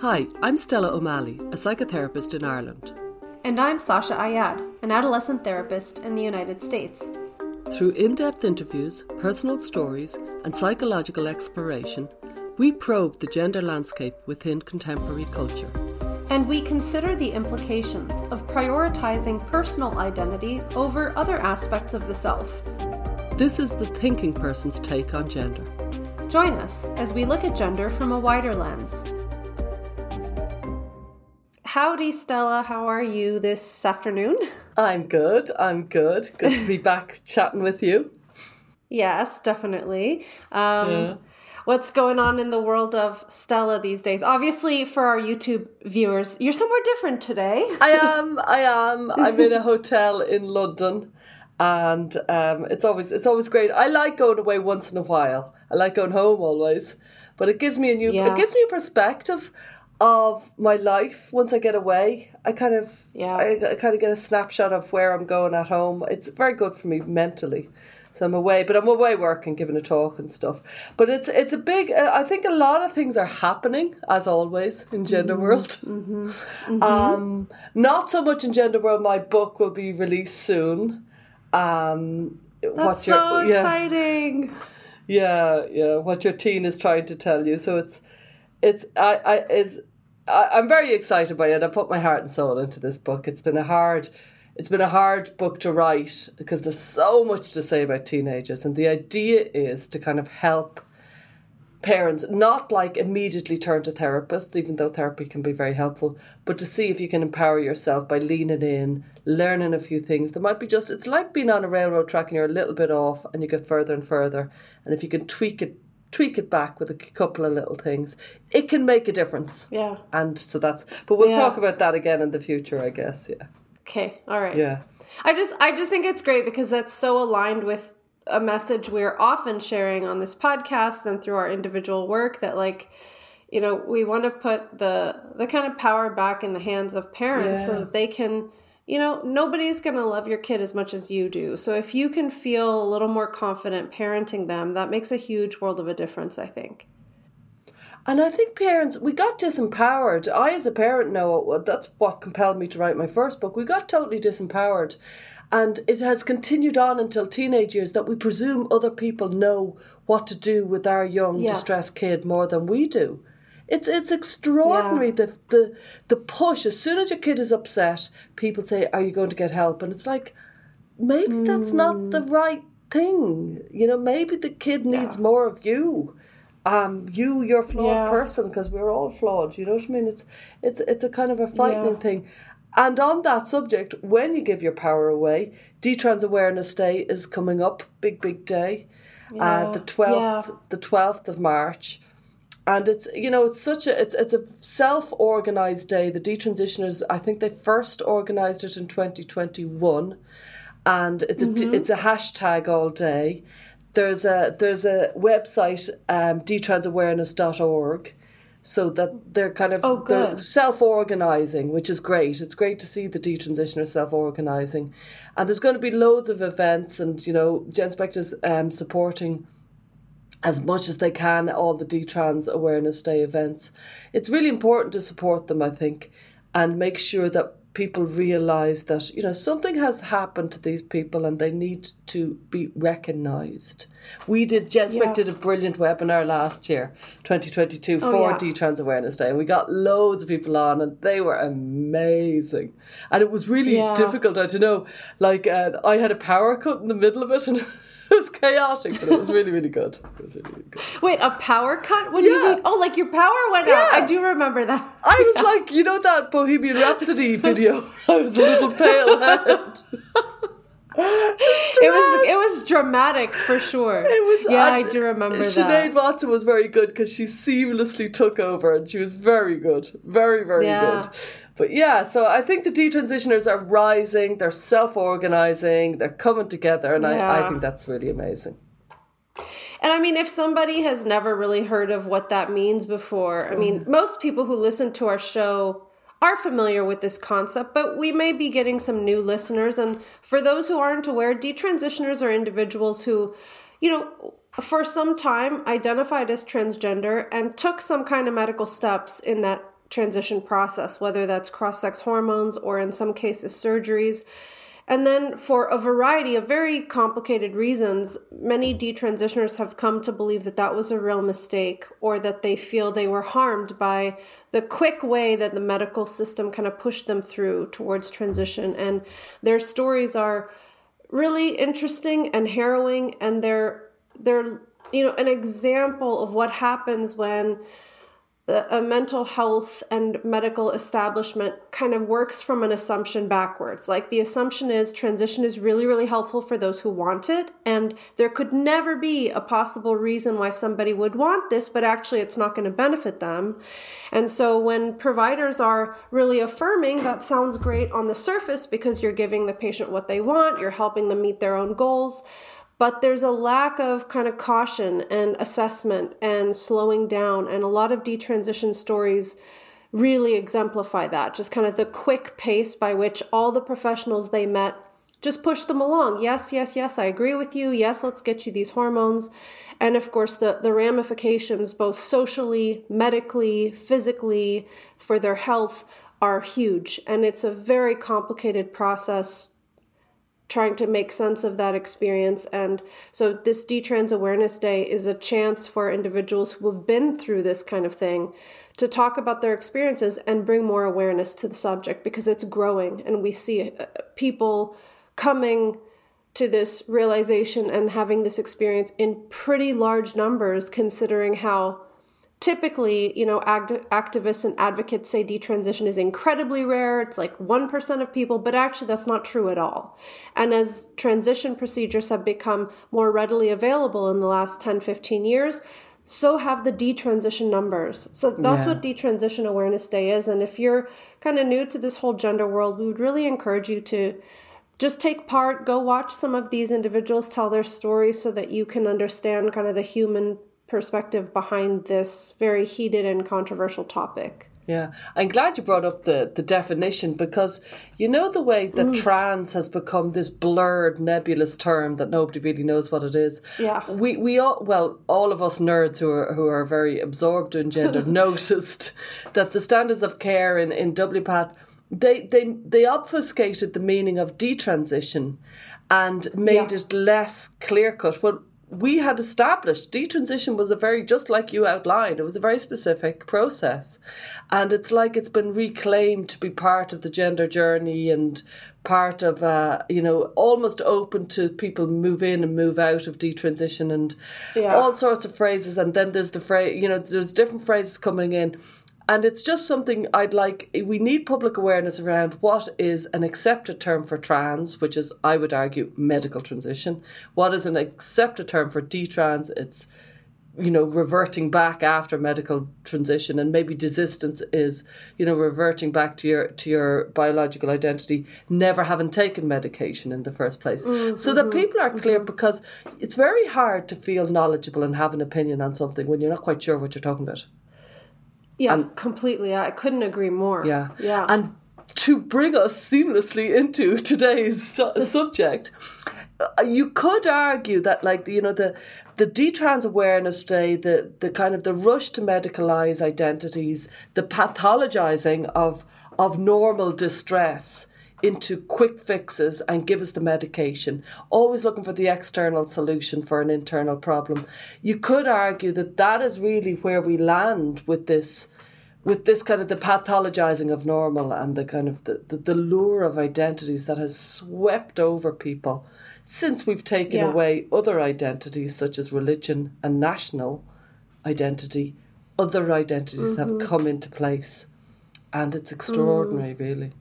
Hi, I'm Stella O'Malley, a psychotherapist in Ireland. And I'm Sasha Ayad, an adolescent therapist in the United States. Through in depth interviews, personal stories, and psychological exploration, we probe the gender landscape within contemporary culture. And we consider the implications of prioritizing personal identity over other aspects of the self. This is the thinking person's take on gender. Join us as we look at gender from a wider lens. Howdy, Stella. How are you this afternoon? I'm good. I'm good. Good to be back chatting with you. Yes, definitely. Um, yeah. What's going on in the world of Stella these days? Obviously, for our YouTube viewers, you're somewhere different today. I am. I am. I'm in a hotel in London and um, it's always it's always great. I like going away once in a while. I like going home always, but it gives me a new yeah. it gives me a perspective of my life once I get away. I kind of yeah I, I, kind of get a snapshot of where I'm going at home. It's very good for me mentally. So I'm away, but I'm away working, giving a talk and stuff. But it's it's a big. Uh, I think a lot of things are happening as always in gender mm-hmm. world. Mm-hmm. Mm-hmm. Um, not so much in gender world. My book will be released soon. Um, That's what your, so exciting. Yeah, yeah, what your teen is trying to tell you. So it's, it's, I, I, is, I, I'm very excited by it. I put my heart and soul into this book. It's been a hard, it's been a hard book to write because there's so much to say about teenagers, and the idea is to kind of help parents not like immediately turn to therapists even though therapy can be very helpful but to see if you can empower yourself by leaning in learning a few things there might be just it's like being on a railroad track and you're a little bit off and you get further and further and if you can tweak it tweak it back with a couple of little things. It can make a difference. Yeah. And so that's but we'll yeah. talk about that again in the future i guess yeah. Okay all right. Yeah. I just i just think it's great because that's so aligned with a message we're often sharing on this podcast and through our individual work that like you know we want to put the the kind of power back in the hands of parents yeah. so that they can you know nobody's going to love your kid as much as you do so if you can feel a little more confident parenting them that makes a huge world of a difference i think and I think parents, we got disempowered. I, as a parent, know that's what compelled me to write my first book. We got totally disempowered. And it has continued on until teenage years that we presume other people know what to do with our young yeah. distressed kid more than we do. It's it's extraordinary yeah. the the the push. As soon as your kid is upset, people say, "Are you going to get help?" And it's like, maybe mm. that's not the hmm. right thing. You know, maybe the kid needs yeah. more of you. Um, you, you're flawed yeah. person because we're all flawed. You know what I mean? It's it's it's a kind of a frightening thing. And on that subject, when you give your power away, Detrans Awareness Day is coming up, big big day, uh, the twelfth, the twelfth of March, and it's you know it's such a it's it's a self organized day. The detransitioners, I think they first organized it in twenty twenty one, and it's a mm-hmm. it's a hashtag all day. There's a there's a website um, detransawareness.org so that they're kind of oh, they're self-organizing which is great it's great to see the detransitioners self-organizing and there's going to be loads of events and you know Genspect's um, supporting as much as they can at all the detrans awareness day events it's really important to support them i think and make sure that people realize that you know something has happened to these people and they need to be recognized we did Jen yeah. did a brilliant webinar last year 2022 oh, for yeah. detrans awareness day and we got loads of people on and they were amazing and it was really yeah. difficult i don't know like uh, i had a power cut in the middle of it and it was chaotic, but it was really, really good. It was really, really good. Wait, a power cut? What do you mean? Oh, like your power went yeah. out. I do remember that. I was like, you know that Bohemian Rhapsody video? I was a little pale head. it was it was dramatic for sure. It was yeah, I, I do remember Sinead that. Sinead Watson was very good because she seamlessly took over and she was very good, very very yeah. good. But yeah, so I think the detransitioners are rising, they're self organizing, they're coming together, and yeah. I, I think that's really amazing. And I mean, if somebody has never really heard of what that means before, I mean, most people who listen to our show are familiar with this concept, but we may be getting some new listeners. And for those who aren't aware, detransitioners are individuals who, you know, for some time identified as transgender and took some kind of medical steps in that transition process, whether that's cross sex hormones or in some cases surgeries. And then, for a variety of very complicated reasons, many detransitioners have come to believe that that was a real mistake or that they feel they were harmed by the quick way that the medical system kind of pushed them through towards transition. And their stories are really interesting and harrowing, and they're, they're you know, an example of what happens when a mental health and medical establishment kind of works from an assumption backwards. Like the assumption is transition is really, really helpful for those who want it, and there could never be a possible reason why somebody would want this, but actually it's not going to benefit them. And so when providers are really affirming, that sounds great on the surface because you're giving the patient what they want, you're helping them meet their own goals but there's a lack of kind of caution and assessment and slowing down and a lot of detransition stories really exemplify that. Just kind of the quick pace by which all the professionals they met just pushed them along. Yes yes yes i agree with you. Yes let's get you these hormones. And of course the, the ramifications both socially medically physically for their health are huge. And it's a very complicated process trying to make sense of that experience. And so, this Detrans Awareness Day is a chance for individuals who have been through this kind of thing to talk about their experiences and bring more awareness to the subject because it's growing and we see uh, people coming to this realization and having this experience in pretty large numbers considering how typically, you know, act- activists and advocates say detransition is incredibly rare. It's like 1% of people, but actually that's not true at all. And as transition procedures have become more readily available in the last 10, 15 years, so have the detransition numbers. So that's yeah. what Detransition Awareness Day is. And if you're kind of new to this whole gender world, we would really encourage you to just take part, go watch some of these individuals tell their stories so that you can understand kind of the human perspective behind this very heated and controversial topic. Yeah, I'm glad you brought up the, the definition because you know the way that mm. trans has become this blurred, nebulous term that nobody really knows what it is. Yeah, we we all well, all of us nerds who are who are very absorbed in gender noticed that the standards of care in in WPATH they they they obfuscated the meaning of detransition and made yeah. it less clear cut. Well, we had established detransition was a very just like you outlined it was a very specific process. And it's like it's been reclaimed to be part of the gender journey and part of uh, you know almost open to people move in and move out of detransition and yeah. all sorts of phrases. And then there's the phrase you know there's different phrases coming in and it's just something I'd like, we need public awareness around what is an accepted term for trans, which is, I would argue, medical transition. What is an accepted term for detrans? It's, you know, reverting back after medical transition, and maybe desistance is, you know, reverting back to your to your biological identity, never having taken medication in the first place, mm-hmm. so that people are clear. Mm-hmm. Because it's very hard to feel knowledgeable and have an opinion on something when you're not quite sure what you're talking about. Yeah, and, completely. I couldn't agree more. Yeah. Yeah. And to bring us seamlessly into today's su- subject, uh, you could argue that like you know the the detrans awareness day the the kind of the rush to medicalize identities the pathologizing of of normal distress into quick fixes and give us the medication, always looking for the external solution for an internal problem. You could argue that that is really where we land with this with this kind of the pathologizing of normal and the kind of the, the, the lure of identities that has swept over people since we've taken yeah. away other identities such as religion and national identity other identities mm-hmm. have come into place and it's extraordinary mm. really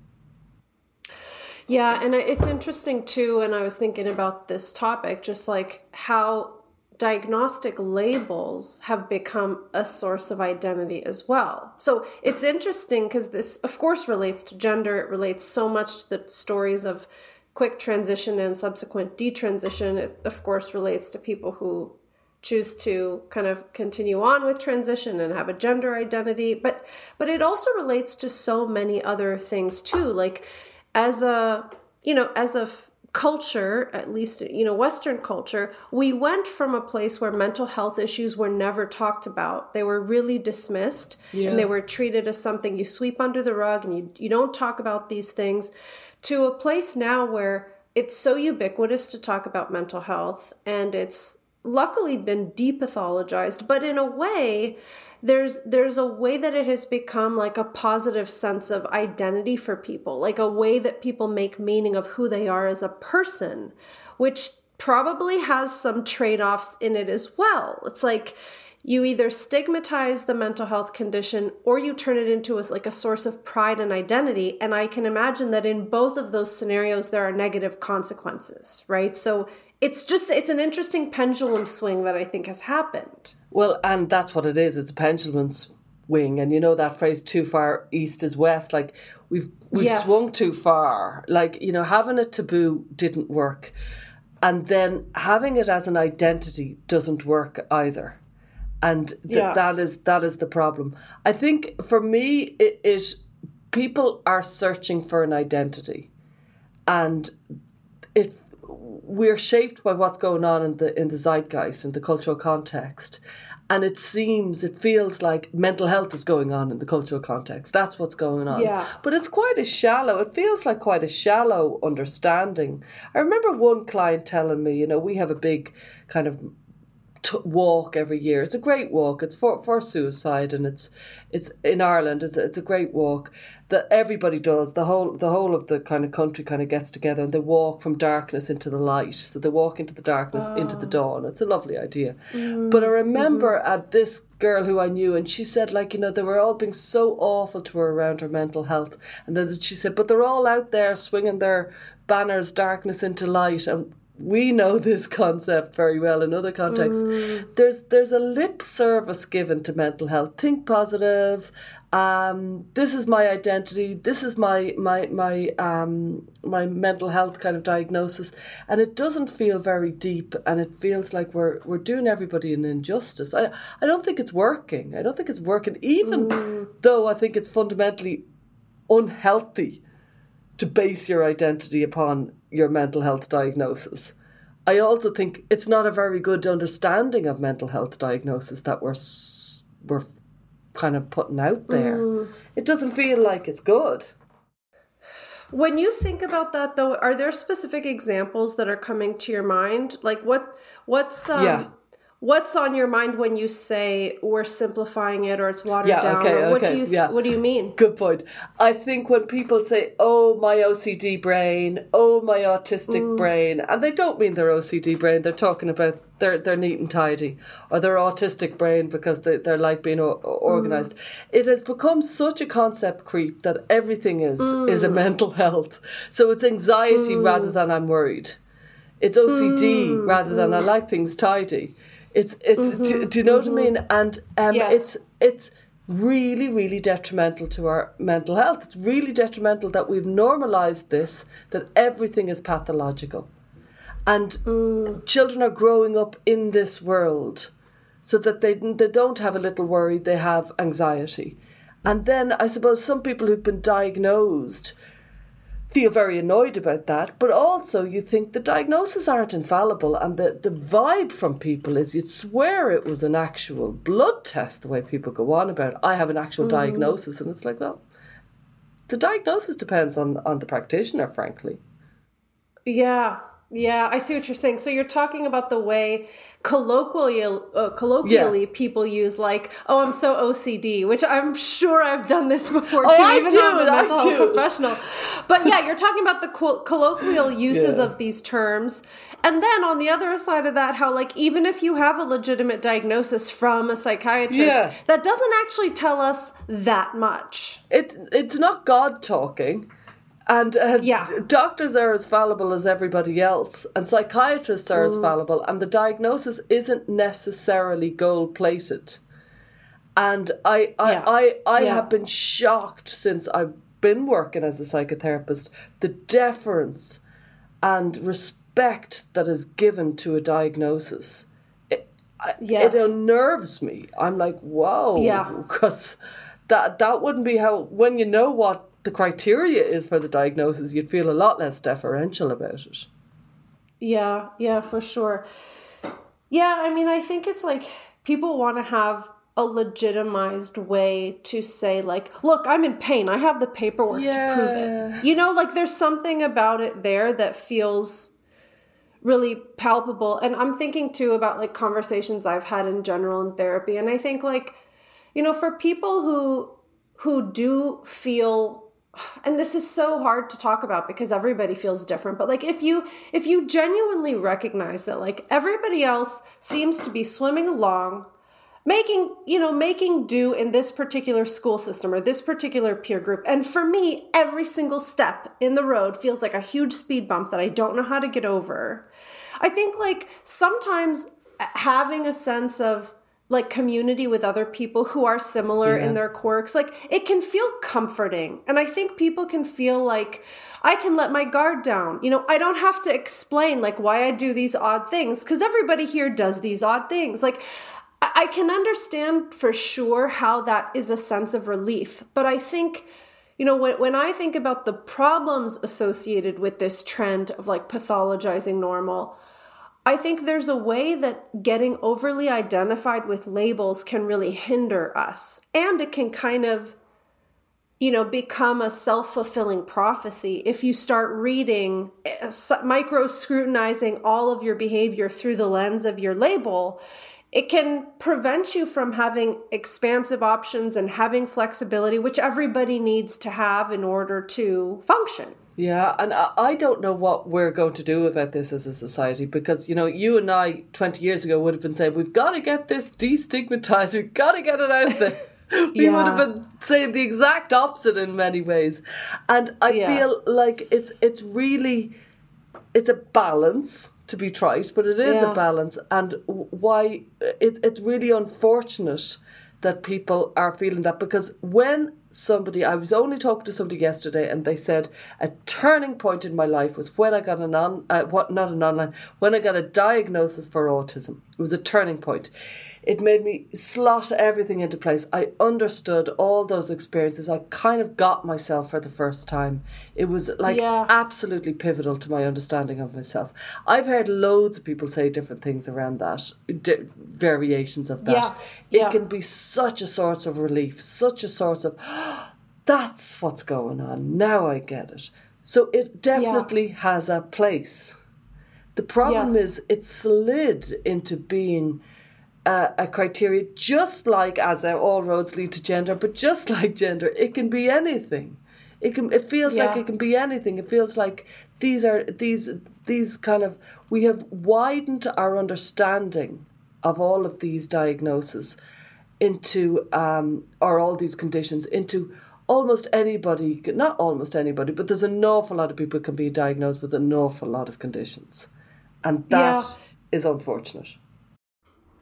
yeah, and it's interesting too. And I was thinking about this topic, just like how diagnostic labels have become a source of identity as well. So it's interesting because this, of course, relates to gender. It relates so much to the stories of quick transition and subsequent detransition. It, of course, relates to people who choose to kind of continue on with transition and have a gender identity but but it also relates to so many other things too like as a you know as a culture, at least, you know, Western culture, we went from a place where mental health issues were never talked about. They were really dismissed Yeah. and they were treated as something you sweep under the rug and you, you don't talk about these things to a place now where it's so ubiquitous to talk about mental health and it's luckily been depathologized, but in a way, there's there's a way that it has become like a positive sense of identity for people like a way that people make meaning of who they are as a person which probably has some trade-offs in it as well. It's like you either stigmatize the mental health condition or you turn it into a, like a source of pride and identity and i can imagine that in both of those scenarios there are negative consequences right so it's just it's an interesting pendulum swing that i think has happened Well, and that's what it is. It's a pendulum swing, and you know that phrase "too far east is west." Like we've we've Yes. swung too far. Like you know, having a taboo didn't work, and then having it as an identity doesn't work either. And th- Yeah. that is that is the problem. I think for me, it, it people are searching for an identity, and it we're shaped by what's going on in the in the zeitgeist in the cultural context and it seems it feels like mental health is going on in the cultural context that's what's going on Yeah. but it's quite a shallow it feels like quite a shallow understanding i remember one client telling me you know we have a big kind of t- walk every year. It's a great walk. It's for, for suicide, and it's it's in Ireland. It's a, it's a great walk that everybody does. The whole the whole of the kind of country kind of gets together and they walk from darkness into the light. So they walk into the darkness into the oh. dawn. It's a lovely idea. Mm, but I remember mm-hmm. at this girl who I knew, and she said like you know they were all being so awful to her around her mental health, and then she said, but they're all out there swinging their banners, darkness into light, and we know this concept very well in other contexts. There's there's a lip service given to mental health. Think positive. Um, this is my identity. This is my my my um, my mental health kind of diagnosis, and it doesn't feel very deep, and it feels like we're we're doing everybody an injustice. I I don't think it's working. I don't think it's working, even though I think it's fundamentally unhealthy to base your identity upon your mental health diagnosis. I also think it's not a very good understanding of mental health diagnosis that we're we're kind of putting out there. It doesn't feel like it's good. When you think about that though, are there specific examples that are coming to your mind? Like what what's um Yeah. What's on your mind when you say we're simplifying it or it's watered Yeah, down? okay, what do you th- yeah. what do you mean? Good point. I think when people say, "Oh, my OCD brain," "Oh, my autistic mm. brain," and they don't mean their OCD brain. They're talking about they're they're neat and tidy, or their autistic brain because they they're like being o- mm. organized. It has become such a concept creep that everything is is a mm. mental health. So it's anxiety rather than I'm worried. It's OCD rather than I like things tidy. It's it's do, mm-hmm, do you know what I mm-hmm. mean? And um, Yes. it's it's really really detrimental to our mental health. It's really detrimental that we've normalized this that everything is pathological. And mm. children are growing up in this world so that they they don't have a little worry, they have anxiety. And then I suppose some people who've been diagnosed feel very annoyed about that, but also you think the diagnoses aren't infallible, and the, the vibe from people is you'd swear it was an actual blood test the way people go on about I have an actual mm. diagnosis, and it's like, well, the diagnosis depends on, on the practitioner, frankly. Yeah. Yeah, I see what you're saying. So you're talking about the way colloquially, uh, colloquially people use like, "Oh, I'm so OCD," which I'm sure I've done this before too, Oh, I even do though I'm a mental health professional. But yeah, you're talking about the colloquial uses Yeah. of these terms, and then on the other side of that, how like even if you have a legitimate diagnosis from a psychiatrist, Yeah. that doesn't actually tell us that much. It it's not God talking, and uh, Yeah. doctors are as fallible as everybody else, and psychiatrists are as fallible, and the diagnosis isn't necessarily gold plated. And I I, Yeah. I, I Yeah. have been shocked since I've been working as a psychotherapist the deference and respect that is given to a diagnosis. It, Yes. it unnerves me. I'm like, whoa, Yeah. because that that wouldn't be how when you know what the criteria is for the diagnosis, you'd feel a lot less deferential about it. Yeah, yeah, for sure. Yeah, I mean, I think it's like people want to have a legitimized way to say like look i'm in pain i have the paperwork yeah. to prove it you know like there's something about it there that feels really palpable and i'm thinking too about like conversations i've had in general in therapy and i think like you know for people who who do feel and this is so hard to talk about because everybody feels different but like if you if you genuinely recognize that like everybody else seems to be swimming along making you know making do in this particular school system or this particular peer group and for me every single step in the road feels like a huge speed bump that i don't know how to get over. I think like sometimes having a sense of like community with other people who are similar yeah. in their quirks like it can feel comforting. And i think people can feel like i can let my guard down. You know i don't have to explain like why i do these odd things because everybody here does these odd things. Like i can understand for sure how that is a sense of relief. But i think you know when, when i think about the problems associated with this trend of like pathologizing normal I think there's a way that getting overly identified with labels can really hinder us. And it can kind of, you know, become a self fulfilling prophecy if you start reading, eh, micro scrutinizing all of your behavior through the lens of your label. It can prevent you from having expansive options and having flexibility, which everybody needs to have in order to function. Yeah, and I don't know what we're going to do about this as a society because, you know, you and I 20 years ago would have been saying, we've got to get this destigmatized, we've got to get it out there. we yeah. would have been saying the exact opposite in many ways. And I yeah. feel like it's it's really it's a balance to be trite, but it is yeah. a balance. And why it, it's really unfortunate that people are feeling that because when somebody I was only talking to somebody yesterday and they said a turning point in my life was when I got an on uh, what not an online when I got a diagnosis for autism. It was a turning point it made me slot everything into place. I understood all those experiences. I kind of got myself for the first time. It was like yeah. absolutely pivotal to my understanding of myself. I've heard loads of people say different things around that, di- variations of that. Yeah. It yeah. can be such a source of relief, such a source of, oh, that's what's going on. Now I get it. So it definitely has a place. The problem yes. is it slid into being a, a criteria, just like as all roads lead to gender, but just like gender, it can be anything. It can. It feels yeah. like it can be anything. It feels like these are these these kind of we have widened our understanding of all of these diagnoses into um, or all these conditions into almost anybody not almost anybody but there's an awful lot of people can be diagnosed with an awful lot of conditions and that yeah. is unfortunate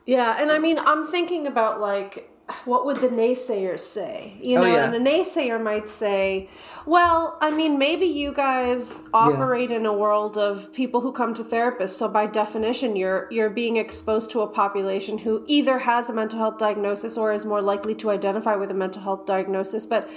yeah, and I mean, I'm thinking about like what would the naysayers say? You oh, know, oh, yeah. and a naysayer might say, well, I mean, maybe you guys operate yeah. in a world of people who come to therapists, so by definition you're you're being exposed to a population who either has a mental health diagnosis or is more likely to identify with a mental health diagnosis, but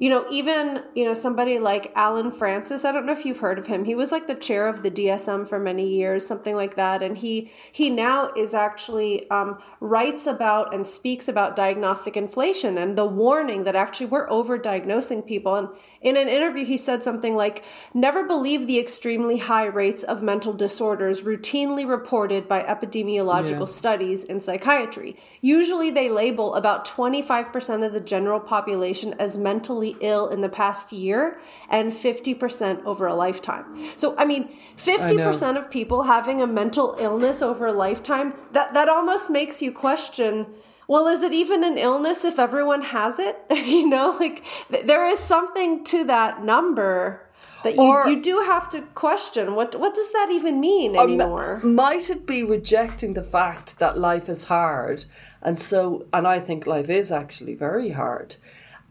you know, even, you know, somebody like Allen Frances, I don't know if you've heard of him. He was like the chair of the DSM for many years, something like that. And he he now is actually um, writes about and speaks about diagnostic inflation and the warning that actually we're overdiagnosing people. And in an interview, he said something like, Never believe the extremely high rates of mental disorders routinely reported by epidemiological yeah. studies in psychiatry. Usually they label about 25% of the general population as mentally ill in the past year and 50% over a lifetime. So, I mean, 50% I of people having a mental illness over a lifetime, that, that almost makes you question well, is it even an illness if everyone has it? you know, like th- there is something to that number that you, or, you do have to question what what does that even mean anymore m- might it be rejecting the fact that life is hard and so and i think life is actually very hard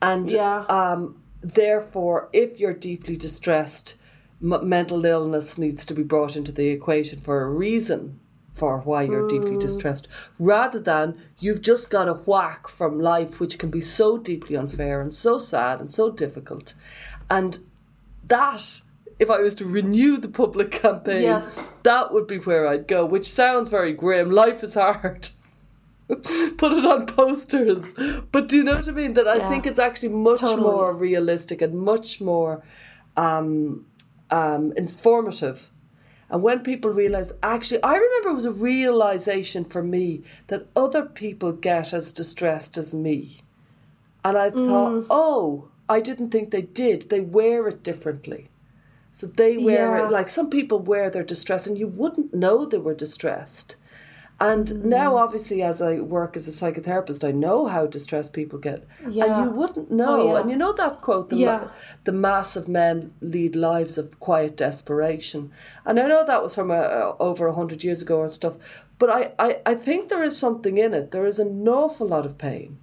and yeah. um, therefore if you're deeply distressed m- mental illness needs to be brought into the equation for a reason for why you're mm. deeply distressed, rather than you've just got a whack from life, which can be so deeply unfair and so sad and so difficult. And that if I was to renew the public campaign, Yes. that would be where I'd go, which sounds very grim. Life is hard. Put it on posters. But do you know what I mean? That I Yeah. think it's actually much Totally. more realistic and much more um, um, informative. And when people realize, actually, I remember it was a realization for me that other people get as distressed as me. And I thought, Mm. oh, I didn't think they did. They wear it differently. So they wear Yeah. it like some people wear their distress and you wouldn't know they were distressed. And Mm. now, obviously, as I work as a psychotherapist, I know how distressed people get. Yeah. And you wouldn't know. Oh, yeah. And you know that quote, the, ma- Yeah. the mass of men lead lives of quiet desperation. And I know that was from uh, over a hundred years ago and stuff. But I, I, I think there is something in it. There is an awful lot of pain.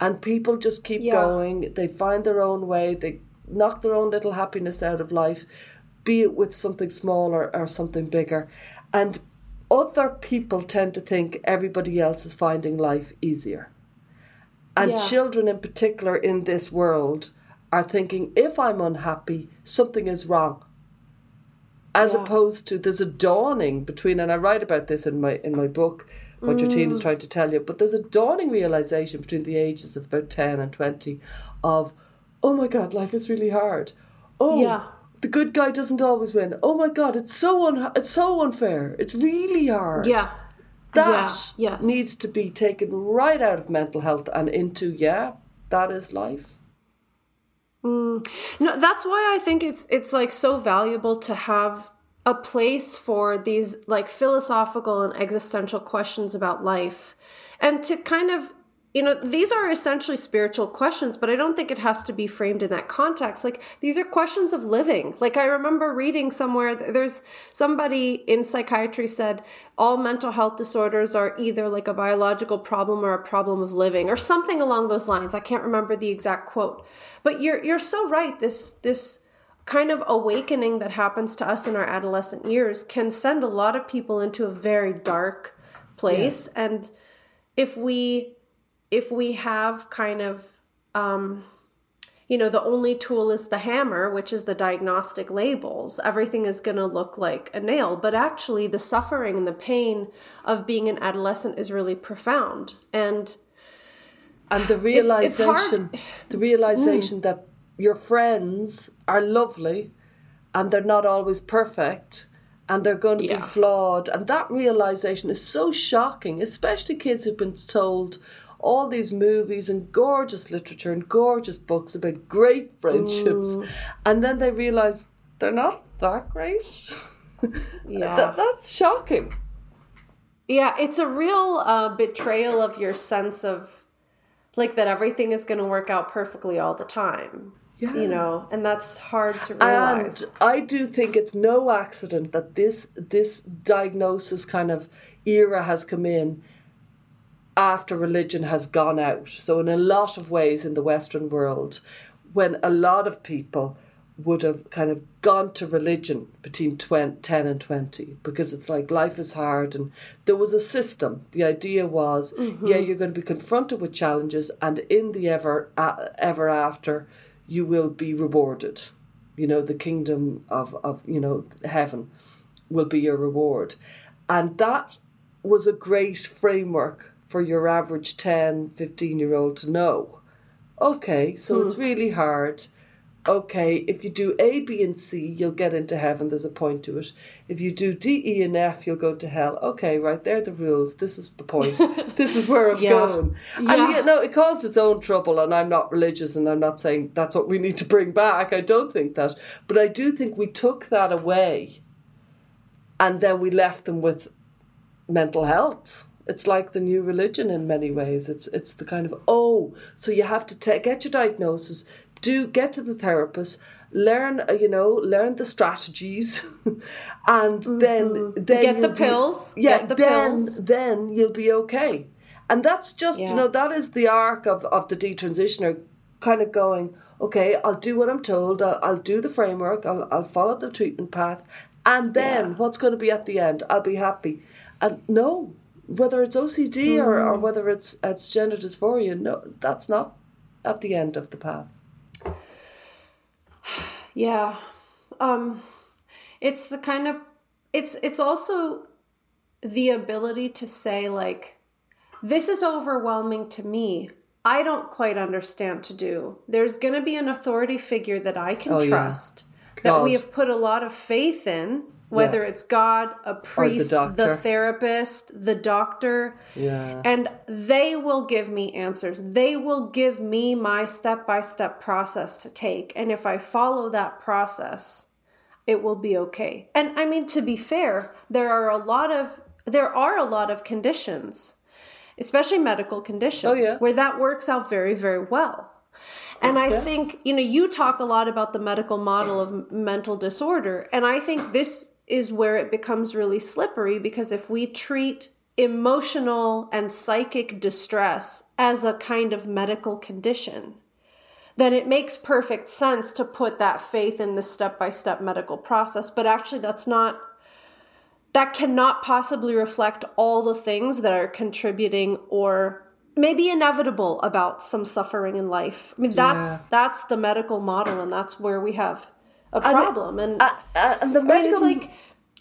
And people just keep Yeah. going. They find their own way. They knock their own little happiness out of life, be it with something small or, or something bigger. And other people tend to think everybody else is finding life easier. And Yeah. children, in particular, in this world, are thinking if I'm unhappy, something is wrong. As Yeah. opposed to there's a dawning between, and I write about this in my in my book, what your Mm. teen is trying to tell you. But there's a dawning realization between the ages of about ten and twenty, of, oh my God, life is really hard. Oh, Yeah. The good guy doesn't always win. Oh my God, it's so un- it's so unfair. It's really hard Yeah. that Yeah, yes. needs to be taken right out of mental health and into yeah that is life mm. No, that's why I think it's it's like so valuable to have a place for these like philosophical and existential questions about life and to kind of you know these are essentially spiritual questions but i don't think it has to be framed in that context. Like these are questions of living. Like i remember reading somewhere there's somebody in psychiatry said all mental health disorders are either like a biological problem or a problem of living or something along those lines. I can't remember the exact quote. But you're you're so right. This this kind of awakening that happens to us in our adolescent years can send a lot of people into a very dark place. And if we if we have kind of um you know the only tool is the hammer which is the diagnostic labels everything is going to look like a nail. But actually the suffering and the pain of being an adolescent is really profound. And and the it's hard- realization the realization that your friends are lovely and they're not always perfect and they're going to Yeah. be flawed. And that realization is so shocking especially kids who've been told all these movies and gorgeous literature and gorgeous books about great friendships and then they realize they're not that great yeah that, that's shocking Yeah, it's a real uh, betrayal of your sense of like that everything is going to work out perfectly all the time. Yeah. You know, and that's hard to And realize. I do think it's no accident that this this diagnosis kind of era has come in after religion has gone out. So in a lot of ways in the Western world, when a lot of people would have kind of gone to religion between 20, 10 and 20 because it's like life is hard and there was a system. The idea was yeah you're going to be confronted with challenges and in the ever uh, ever after you will be rewarded. You know the kingdom of of you know heaven will be your reward. And that was a great framework for your average 10 15 year old to know. Okay so it's hmm. really hard. Okay if you do a b and c you'll get into heaven there's a point to it. If you do d e and f you'll go to hell. Okay right there are the rules. This is the point. This is where i'm Yeah. going. And Yeah. yet no it caused its own trouble and i'm not religious and i'm not saying that's what we need to bring back. I don't think that. But i do think we took that away and then we left them with mental health. It's like the new religion in many ways. It's it's the kind of oh, so you have to take get your diagnosis, do get to the therapist, learn uh, you know learn the strategies, and then then Mm-hmm. Get the you'll be- pills, yeah, get the then pills. then you'll be okay. And that's just you know that is the arc of of the detransitioner, kind of going okay. I'll do what I'm told. I'll, I'll do the framework. I'll I'll follow the treatment path, and then Yeah. what's going to be at the end? I'll be happy. And no, whether it's OCD or, Mm. or whether it's it's gender dysphoria, no, that's not at the end of the path. Yeah. um it's the kind of it's it's also the ability to say like this is overwhelming to me i don't quite understand to do there's going to be an authority figure that i can Oh, yeah. trust that we have put a lot of faith in whether it's god a priest the, doctor. therapist the doctor Yeah. and they will give me answers. They will give me my step by step process to take. And if I follow that process, it will be okay. And I mean, to be fair, there are a lot of there are a lot of conditions, especially medical conditions, Oh, yeah. where that works out very, very well. And I think, you know, you talk a lot about the medical model of mental disorder. And I think this is where it becomes really slippery because if we treat emotional and psychic distress as a kind of medical condition, then it makes perfect sense to put that faith in the step by step medical process. But actually, that's not, that cannot possibly reflect all the things that are contributing or maybe inevitable about some suffering in life. I mean, that's Yeah. that's the medical model, and that's where we have a problem. And and the I mean, like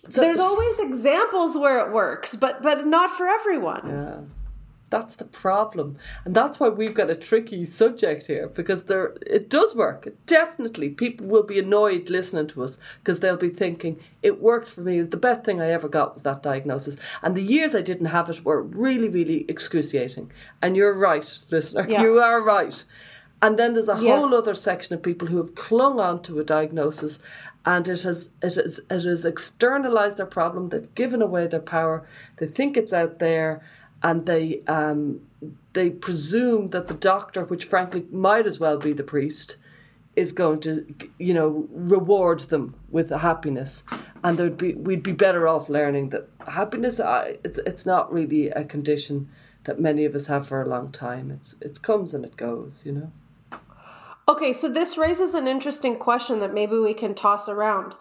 there's always examples where it works, but but not for everyone. Yeah. That's the problem. And that's why we've got a tricky subject here because there it does work. Definitely people will be annoyed listening to us because they'll be thinking it worked for me. The best thing I ever got was that diagnosis. And the years I didn't have it were really really excruciating. And you're right, listener. Yeah. You are right. And then there's a Yes. whole other section of people who have clung on to a diagnosis and it has it has it has externalized their problem. They've given away their power. They think it's out there and they um, they presume that the doctor, which frankly might as well be the priest, is going to you know reward them with happiness, and there'd be we'd be better off learning that happiness. I, it's it's not really a condition that many of us have for a long time. It's it comes and it goes, you know. Okay, so this raises an interesting question that maybe we can toss around.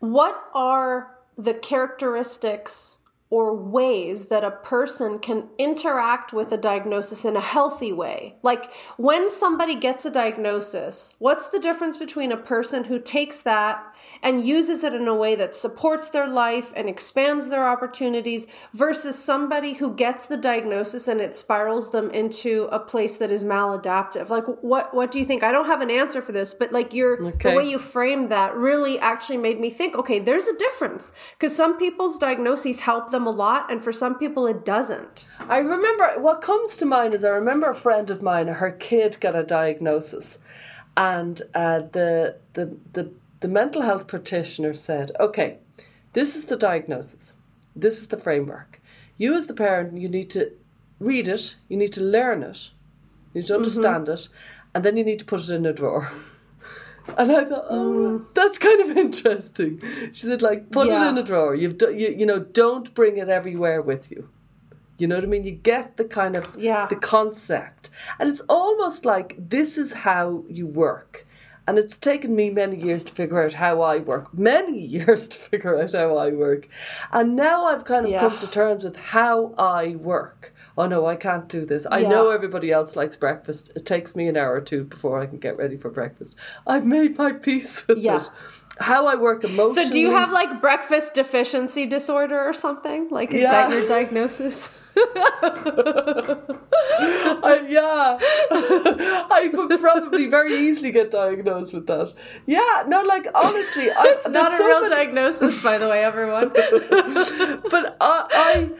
What are the characteristics or ways that a person can interact with a diagnosis in a healthy way? Like when somebody gets a diagnosis, what's the difference between a person who takes that and uses it in a way that supports their life and expands their opportunities versus somebody who gets the diagnosis and it spirals them into a place that is maladaptive? Like what what do you think? I don't have an answer for this, but like your Okay. the way you framed that really actually made me think, okay, there's a difference because some people's diagnoses help them a lot and for some people it doesn't. I remember what comes to mind is I remember a friend of mine, her kid got a diagnosis, and uh, the, the the the mental health practitioner said, "Okay, this is the diagnosis, this is the framework. You as the parent, you need to read it, you need to learn it, you need to understand it, and then you need to put it in a drawer." And I thought, oh, mm. that's kind of interesting. She said, like, put Yeah. it in a drawer. You've, do, you, you know, don't bring it everywhere with you. You know what I mean? You get the kind of Yeah. the concept, and it's almost like this is how you work. And it's taken me many years to figure out how I work, many years to figure out how I work. And now I've kind of Yeah. come to terms with how I work. Oh no, I can't do this. I know everybody else likes breakfast. It takes me an hour or two before I can get ready for breakfast. I've made my peace with Yeah. it. How I work emotionally. So do you have like breakfast deficiency disorder or something? Like is Yeah. that your diagnosis? I, yeah, I could probably very easily get diagnosed with that. Yeah, no, like honestly, I, It's not a so real many- diagnosis, by the way, everyone. but uh, I,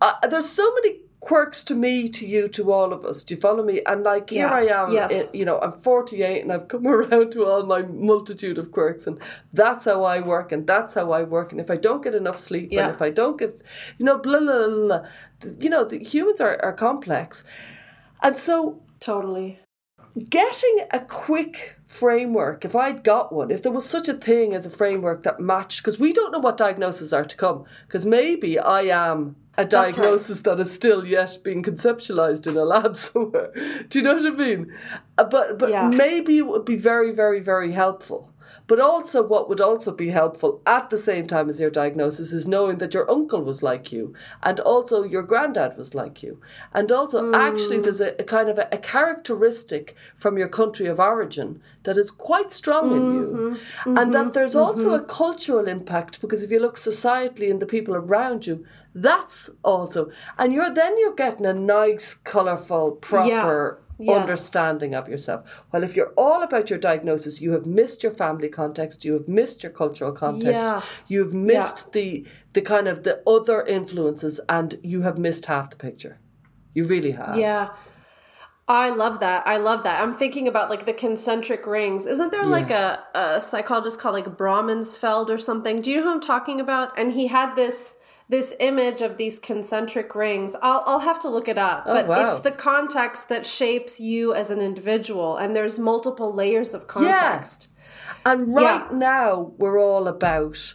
I, I, there's so many quirks to me, to you, to all of us. Do you follow me? And like here I am. Yes. it- you know, I'm 48 and I've come around to all my multitude of quirks, and that's how I work, and that's how I work. And if I don't get enough sleep, Yeah. and if I don't get, you know, blah blah blah, blah you know, the humans are, are complex, and so totally. getting a quick framework if i'd got one if there was such a thing as a framework that matched because we don't know what diagnoses are to come because maybe i am a That's right. diagnosis that is still yet being conceptualized in a lab somewhere do you know what i mean Uh, but but Yeah. maybe it would be very very very helpful But also, what would also be helpful at the same time as your diagnosis is knowing that your uncle was like you, and also your granddad was like you. And also, actually, there's a, a kind of a, a characteristic from your country of origin that is quite strong in you. Mm-hmm. And that mm-hmm. there's also mm-hmm. a cultural impact because if you look societally and the people around you, that's also, and you're then you're getting a nice, colourful, proper Yes. understanding of yourself. Well, if you're all about your diagnosis, you have missed your family context, you have missed your cultural context, Yeah. you've missed the the kind of the other influences, and you have missed half the picture. You really have. Yeah. I love that. I love that. I'm thinking about like the concentric rings. Isn't there like a, a psychologist called like Brahmansfeld or something? Do you know who I'm talking about? And he had this this image of these concentric rings. I'll I'll have to look it up. Oh, but Oh, wow. it's the context that shapes you as an individual and there's multiple layers of context. And right Yeah. now, we're all about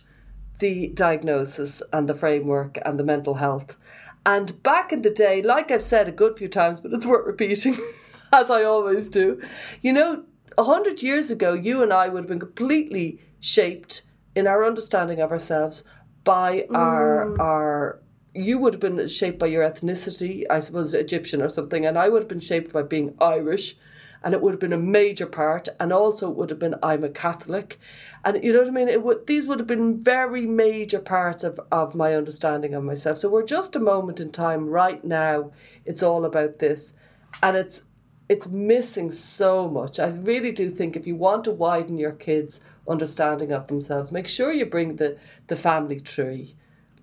the diagnosis and the framework and the mental health. And back in the day, like I've said a good few times, but it's worth repeating, as I always do, you know, a hundred years ago, you and I would have been completely shaped in our understanding of ourselves by our mm. our you would have been shaped by your ethnicity, I suppose Egyptian or something, and I would have been shaped by being Irish, and it would have been a major part, and also it would have been I'm a Catholic, and you know what I mean. It would these would have been very major parts of of my understanding of myself. So we're just a moment in time right now. It's all about this, and it's it's missing so much. I really do think if you want to widen your kids' understanding of themselves, make sure you bring the the family tree.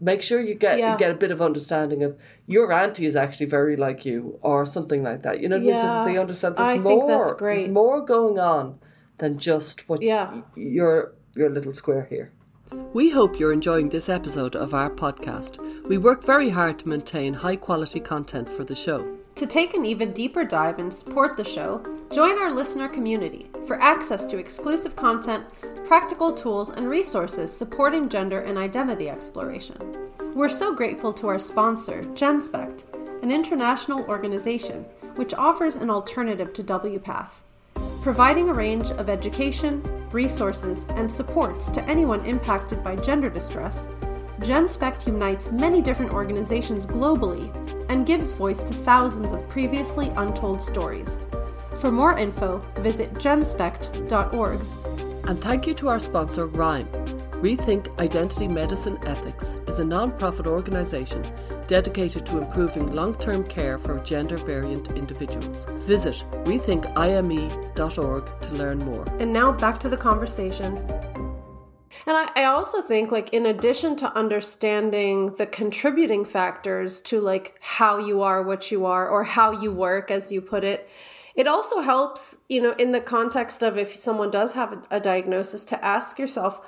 Make sure you get Yeah. get a bit of understanding of your auntie is actually very like you, or something like that. You know what I mean? So that they understand there's I more. think that's There's more going on than just what Yeah. y- your your little square here. We hope you're enjoying this episode of our podcast. We work very hard to maintain high quality content for the show. To take an even deeper dive and support the show, join our listener community for access to exclusive content, practical tools, and resources supporting gender and identity exploration. We're so grateful to our sponsor, Genspect, an international organization which offers an alternative to WPATH, providing a range of education, resources, and supports to anyone impacted by gender distress Genspect unites many different organizations globally and gives voice to thousands of previously untold stories. For more info, visit genspect.org. And thank you to our sponsor, ReIME. Rethink Identity Medicine Ethics is a non profit organisation dedicated to improving long term care for gender variant individuals. Visit rethinkime.org to learn more. And now back to the conversation. And I, I also think, like, in addition to understanding the contributing factors to, like, how you are what you are or how you work, as you put it, it also helps, you know, in the context of if someone does have a, diagnosis, to ask yourself,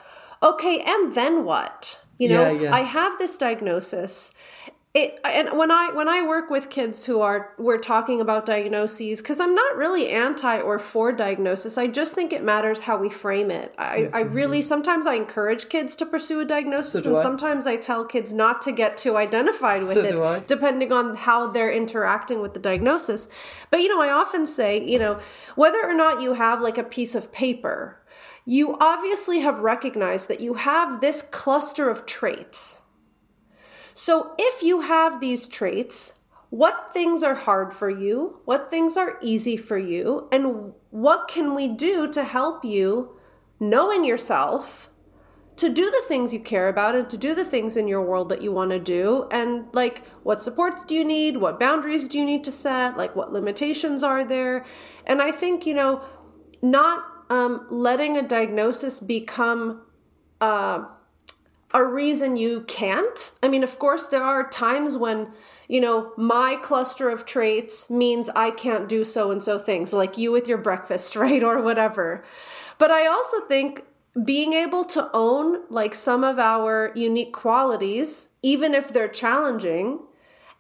okay, and then what? You know, Yeah, yeah. I have this diagnosis. It and when I when I work with kids who are we're talking about diagnoses because I'm not really anti or for diagnosis. I just think it matters how we frame it. I, I really sometimes I encourage kids to pursue a diagnosis, So and I. sometimes I tell kids not to get too identified with So it, depending on how they're interacting with the diagnosis. But you know, I often say, you know, whether or not you have like a piece of paper, you obviously have recognized that you have this cluster of traits. So if you have these traits, what things are hard for you? What things are easy for you? And what can we do to help you knowing yourself to do the things you care about and to do the things in your world that you want to do? And like, what supports do you need? What boundaries do you need to set? Like, what limitations are there? And I think, you know, not um, letting a diagnosis become uh, a reason you can't. I mean, of course, there are times when, you know, my cluster of traits means I can't do so and so things, like you with your breakfast, right? Or whatever. But I also think being able to own like some of our unique qualities, even if they're challenging,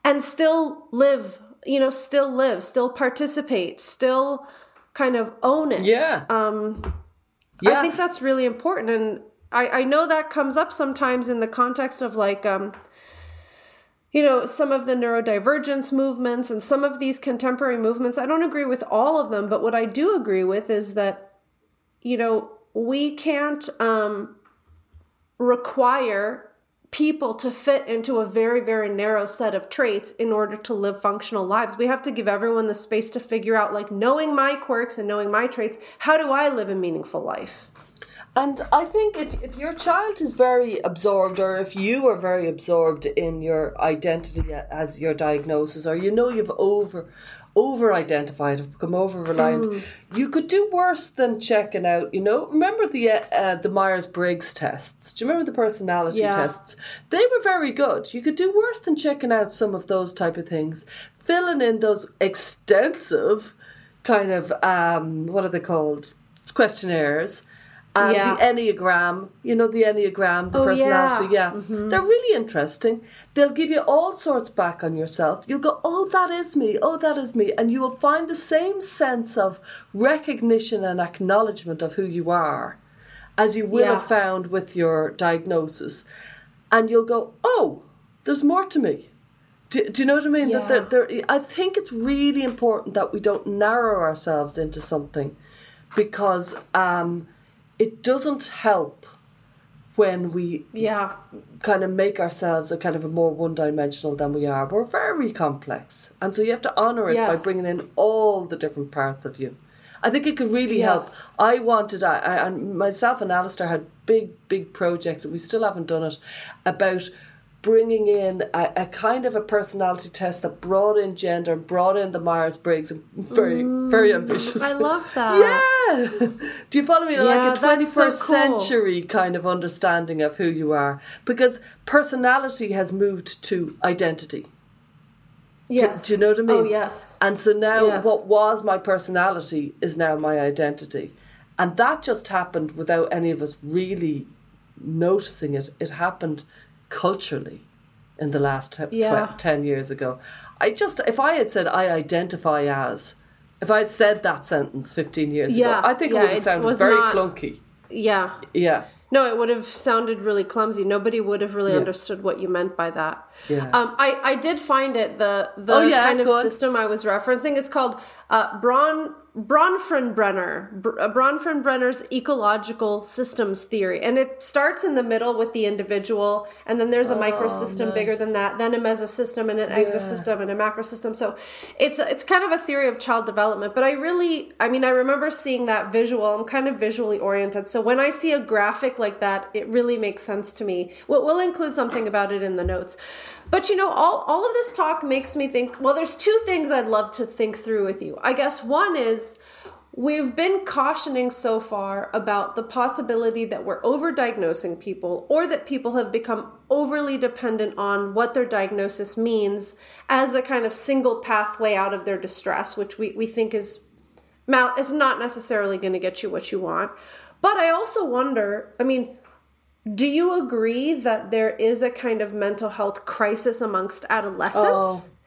and still live, you know, still live, still participate, still kind of own it. Yeah. Um, yeah. I think that's really important. And I, I know that comes up sometimes in the context of like, um, you know, some of the neurodivergence movements and some of these contemporary movements. I don't agree with all of them, but what I do agree with is that, you know, we can't um, require people to fit into a very, very narrow set of traits in order to live functional lives. We have to give everyone the space to figure out, like, knowing my quirks and knowing my traits, how do I live a meaningful life? And I think if, if your child is very absorbed, or if you are very absorbed in your identity as your diagnosis, or you know you've over over identified, have become over reliant, mm. you could do worse than checking out. You know, remember the uh, uh the Myers Briggs tests? Do you remember the personality yeah. tests? They were very good. You could do worse than checking out some of those type of things, filling in those extensive kind of um, what are they called questionnaires and yeah. the Enneagram, you know, the Enneagram, the oh, personality, yeah. yeah. Mm-hmm. They're really interesting. They'll give you all sorts back on yourself. You'll go, oh, that is me, oh, that is me. And you will find the same sense of recognition and acknowledgement of who you are as you will yeah. have found with your diagnosis. And you'll go, oh, there's more to me. Do, do you know what I mean? That there, there, I think it's really important that we don't narrow ourselves into something because um, it doesn't help when we yeah kind of make ourselves a kind of a more one dimensional than we are. We're very complex, and so you have to honor it yes. by bringing in all the different parts of you. I think it could really yes. help. I wanted, I, I, and myself and Alistair had big, big projects, and we still haven't done it, about bringing in a, a, kind of a personality test that brought in gender brought in the Myers Briggs and very mm, very ambitious. I love that. Yeah. Do you follow me? Yeah, like a twenty first so cool. century kind of understanding of who you are because personality has moved to identity. Yes. Do, do you know what I mean? Oh yes. And so now yes. what was my personality is now my identity. And that just happened without any of us really noticing it. It happened culturally in the last te- yeah. tw- 10 years ago. I just, if I had said I identify as, if I had said that sentence 15 years yeah. ago, I think yeah, it would have sounded very not, clunky. Yeah. Yeah. No, it would have sounded really clumsy. Nobody would have really yeah. understood what you meant by that. Yeah. Um, I, I did find it the the oh, yeah, kind of system I was referencing is called uh, Braun Bronfenbrenner, uh, Bronfenbrenner's ecological systems theory. And it starts in the middle with the individual, and then there's a oh, microsystem nice. bigger than that, then a mesosystem and an yeah. exosystem and a macrosystem. So it's it's kind of a theory of child development. But I really, I mean, I remember seeing that visual. I'm kind of visually oriented. So when I see a graphic like that, it really makes sense to me. We'll, we'll include something about it in the notes. But you know, all, all of this talk makes me think well, there's two things I'd love to think through with you. I guess one is we've been cautioning so far about the possibility that we're overdiagnosing people or that people have become overly dependent on what their diagnosis means as a kind of single pathway out of their distress, which we, we think is mal- is not necessarily going to get you what you want. But I also wonder, I mean, do you agree that there is a kind of mental health crisis amongst adolescents? Oh.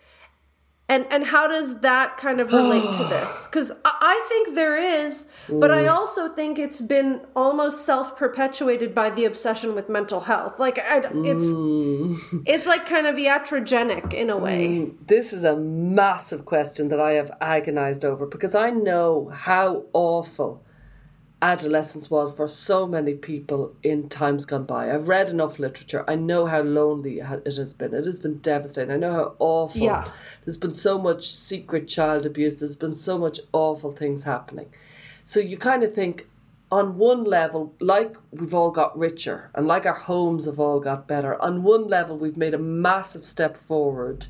And and how does that kind of relate to this? Because I think there is, but I also think it's been almost self perpetuated by the obsession with mental health. Like I, it's mm. it's like kind of iatrogenic in a way. Mm. This is a massive question that I have agonized over because I know how awful adolescence was for so many people in times gone by. I've read enough literature. I know how lonely it has been. It has been devastating. I know how awful. Yeah. There's been so much secret child abuse. There's been so much awful things happening. So you kind of think, on one level, like we've all got richer and like our homes have all got better, on one level, we've made a massive step forward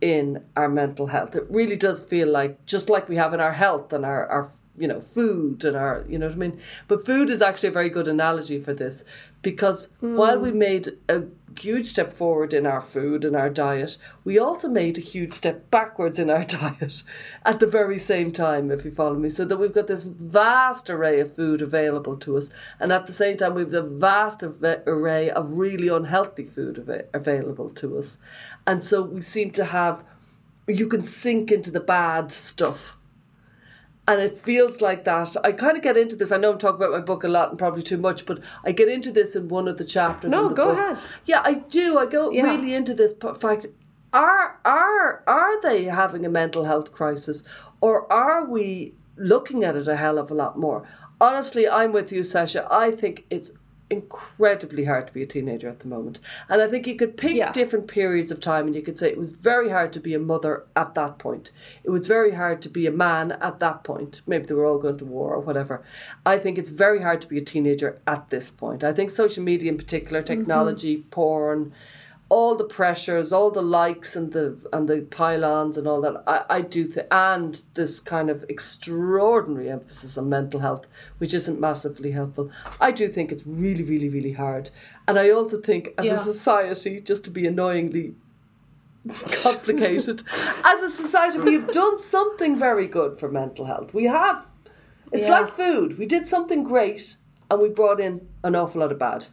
in our mental health. It really does feel like, just like we have in our health and our, our you know, food and our, you know what I mean? But food is actually a very good analogy for this because mm. while we made a huge step forward in our food and our diet, we also made a huge step backwards in our diet at the very same time, if you follow me. So that we've got this vast array of food available to us, and at the same time, we've a vast array of really unhealthy food av- available to us. And so we seem to have, you can sink into the bad stuff and it feels like that. I kind of get into this. I know I'm talking about my book a lot and probably too much, but I get into this in one of the chapters. No, the go book. ahead. Yeah, I do. I go yeah. really into this fact. Are are are they having a mental health crisis, or are we looking at it a hell of a lot more. Honestly, I'm with you, Sasha. I think it's incredibly hard to be a teenager at the moment. And I think you could pick Yeah. different periods of time and you could say it was very hard to be a mother at that point. It was very hard to be a man at that point. Maybe they were all going to war or whatever. I think it's very hard to be a teenager at this point. I think social media in particular, mm-hmm. technology, porn, all the pressures, all the likes and the and the pylons and all that. I, I do think, and this kind of extraordinary emphasis on mental health, which isn't massively helpful. I do think it's really, really, really hard. And I also think, as Yeah. a society, just to be annoyingly complicated, as a society, we've done something very good for mental health. We have. It's Yeah. like food. We did something great, and we brought in an awful lot of bad.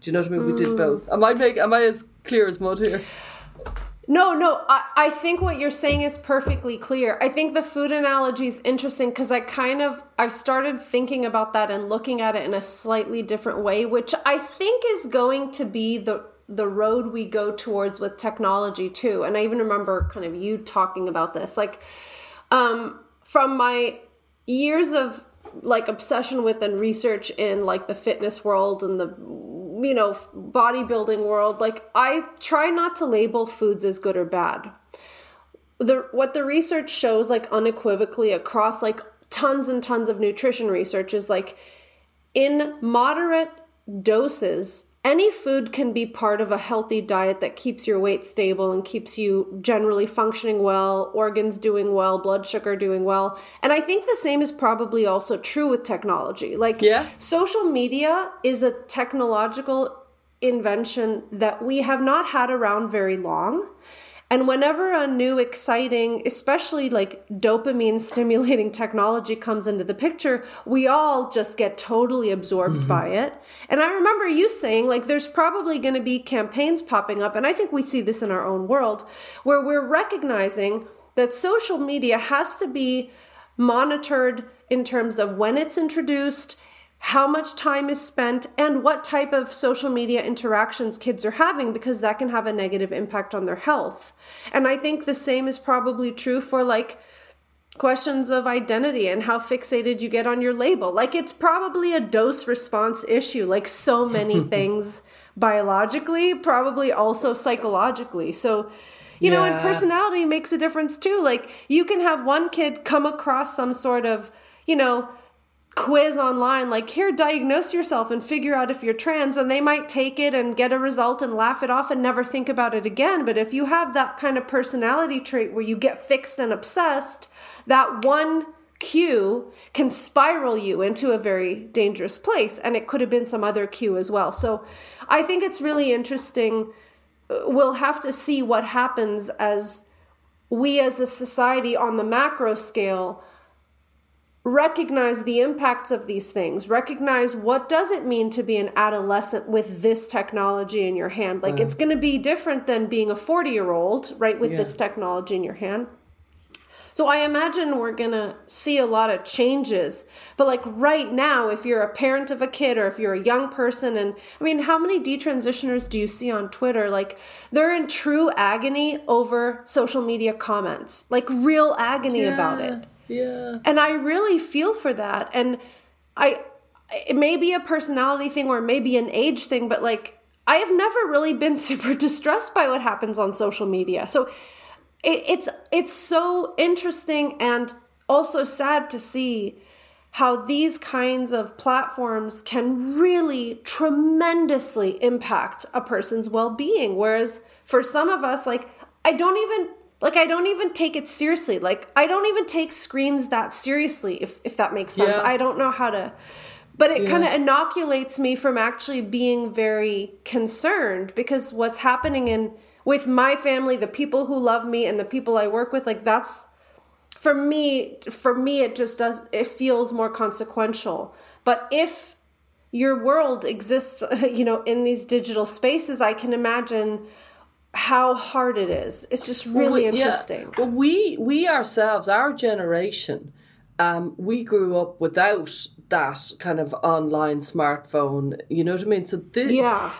Do you know what I mean? We did both. Am I make? Am I as clear as mud here? No, no, I, I think what you're saying is perfectly clear. I think the food analogy is interesting because I kind of I've started thinking about that and looking at it in a slightly different way, which I think is going to be the the road we go towards with technology too. And I even remember kind of you talking about this. Like um from my years of like obsession with and research in like the fitness world and the you know bodybuilding world like i try not to label foods as good or bad. The what the research shows like unequivocally across like tons and tons of nutrition research is like in moderate doses any food can be part of a healthy diet that keeps your weight stable and keeps you generally functioning well, organs doing well, blood sugar doing well. And I think the same is probably also true with technology. Like Yeah. social media is a technological invention that we have not had around very long. And whenever a new exciting, especially like dopamine stimulating technology comes into the picture, we all just get totally absorbed mm-hmm. by it. And I remember you saying, like, there's probably going to be campaigns popping up, and I think we see this in our own world, where we're recognizing that social media has to be monitored in terms of when it's introduced how much time is spent and what type of social media interactions kids are having because that can have a negative impact on their health. And I think the same is probably true for like questions of identity and how fixated you get on your label. Like it's probably a dose response issue, like so many things biologically, probably also psychologically. So, you know, and personality makes a difference too. Like you can have one kid come across some sort of, you know, quiz online like here diagnose yourself and figure out if you're trans and they might take it and get a result and laugh it off and never think about it again. But if you have that kind of personality trait where you get fixed and obsessed that one cue can spiral you into a very dangerous place and it could have been some other cue as well. So i think it's really interesting. We'll have to see what happens as we as a society on the macro scale recognize the impacts of these things recognize what does it mean to be an adolescent with this technology in your hand. Like it's going to be different than being a 40 year old right with this technology in your hand. So i imagine we're going to see a lot of changes but like right now if you're a parent of a kid or if you're a young person and i mean how many detransitioners do you see on twitter? Like they're in true agony over social media comments like real agony about it Yeah. and I really feel for that. And I, it may be a personality thing or maybe an age thing, but like, I have never really been super distressed by what happens on social media. So it, it's, it's so interesting and also sad to see how these kinds of platforms can really tremendously impact a person's well-being whereas for some of us like i don't even like i don't even take it seriously. Like i don't even take screens that seriously if if that makes sense. Yeah. i don't know how to but it kind of inoculates me from actually being very concerned because what's happening in with my family the people who love me and the people i work with like that's for me for me it just does it feels more consequential. But if your world exists you know in these digital spaces i can imagine how hard it is it's just really We- yeah. interesting Well, we we ourselves, our generation, um, we grew up without that kind of online smartphone. You know what I mean? So yeah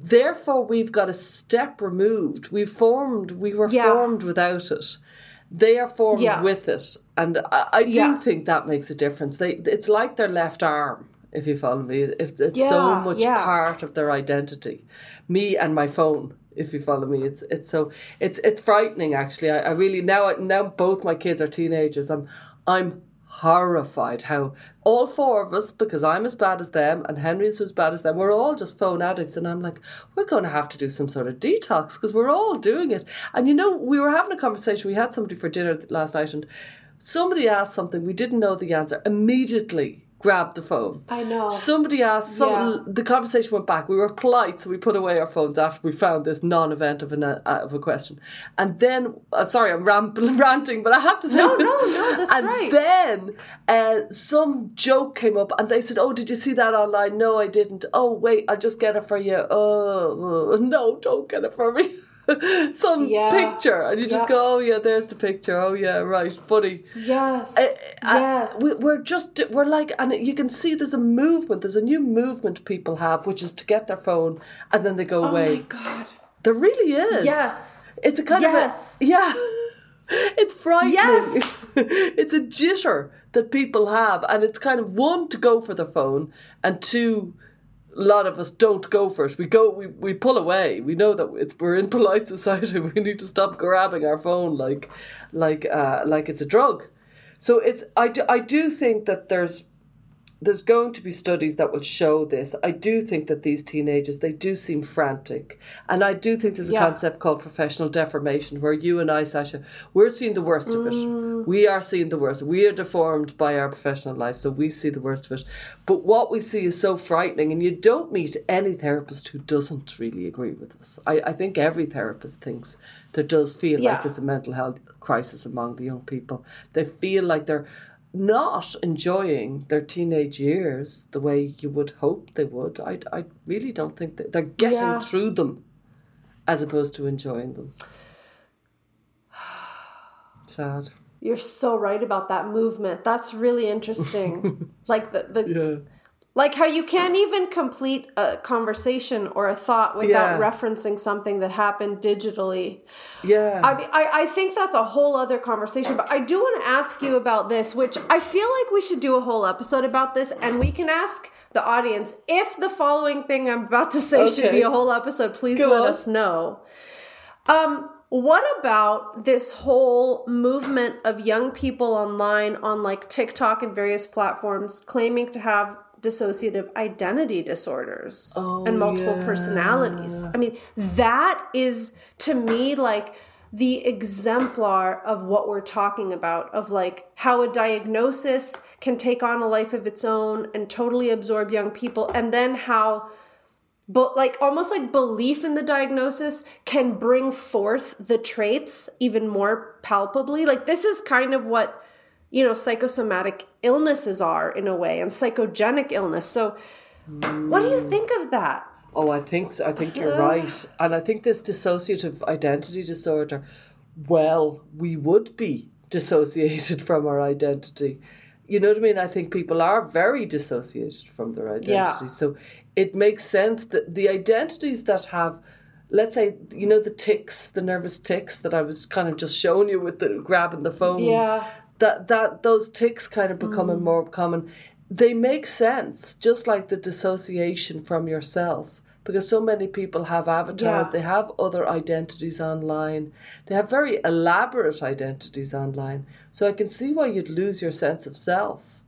therefore, we've got a step removed. We formed, we were Yeah. formed without it. They are formed Yeah. with it, and I, I do Yeah. think that makes a difference. They, it's like their left arm, if you follow me. If it's so much yeah. part of their identity, me and my phone. If you follow me, it's it's so it's it's frightening. Actually, I, I really now now both my kids are teenagers. I'm I'm horrified how all four of us, because I'm as bad as them and Henry's as bad as them, we're all just phone addicts. And I'm like, we're going to have to do some sort of detox because we're all doing it. And you know, we were having a conversation. We had somebody for dinner last night and somebody asked something. We didn't know the answer. Immediately grabbed the phone. I know. Somebody asked, some, Yeah. the conversation went back. We were polite, so we put away our phones after we found this non event of, an, uh, of a question. And then, uh, sorry, I'm ram- ranting, but I have to say No, no, no, that's and right. then uh, some joke came up and they said, Oh, did you see that online? No, I didn't. Oh, wait, I'll just get it for you. Oh, no, don't get it for me. some Yeah. picture. And you just Yeah. go, Oh, yeah, there's the picture. Oh, yeah, right. Funny. Yes. Uh, yes. we, we're just we're like and you can see there's a movement there's a new movement people have which is to get their phone and then they go oh away my god. there really is Yes. it's a kind Yes. of a, yeah it's frightening Yes. it's a jitter that people have and it's kind of one to go for the phone and two lot of us don't go for it. We go, we, we pull away. We know that it's we're in polite society. We need to stop grabbing our phone like, like, uh, like it's a drug. So it's I do, I do think that there's there's going to be studies that will show this. I do think that these teenagers they do seem frantic, and I do think there's a Yeah. concept called professional deformation, where you and I, Sasha, we're seeing the worst of Mm. it. We are seeing the worst. We are deformed by our professional life, so we see the worst of it. But what we see is so frightening, and you don't meet any therapist who doesn't really agree with us. I, I think every therapist thinks there does feel Yeah. like there's a mental health crisis among the young people. They feel like they're not enjoying their teenage years the way you would hope they would. I, I really don't think that they're getting Yeah. through them as opposed to enjoying them. Sad. You're so right about that movement. That's really interesting. like the, the Yeah. Like how you can't even complete a conversation or a thought without Yeah. referencing something that happened digitally. Yeah. I, mean, I I think that's a whole other conversation, but I do want to ask you about this, which I feel like we should do a whole episode about this, and we can ask the audience if the following thing I'm about to say should be a whole episode. Please Go let on. us know. Um, what about this whole movement of young people online on like TikTok and various platforms claiming to have dissociative identity disorders and oh, multiple yeah. personalities? I mean, that is to me like the exemplar of what we're talking about of like how a diagnosis can take on a life of its own and totally absorb young people and then how but like almost like belief in the diagnosis can bring forth the traits even more palpably like this is kind of what you know psychosomatic illnesses are in a way and psychogenic illness so what do you hmm. think of that Oh, I think so. I think you're uh-huh. right. And I think this dissociative identity disorder, well, we would be dissociated from our identity. You know what I mean? I think people are very dissociated from their identity. yeah. So it makes sense that the identities that have, let's say, you know, the ticks, the nervous ticks that I was kind of just showing you with the grabbing the phone yeah that that those ticks kind of becoming more common. They make sense just like the dissociation from yourself because so many people have avatars. Yeah. they have other identities online. They have very elaborate identities online. So i can see why you'd lose your sense of self.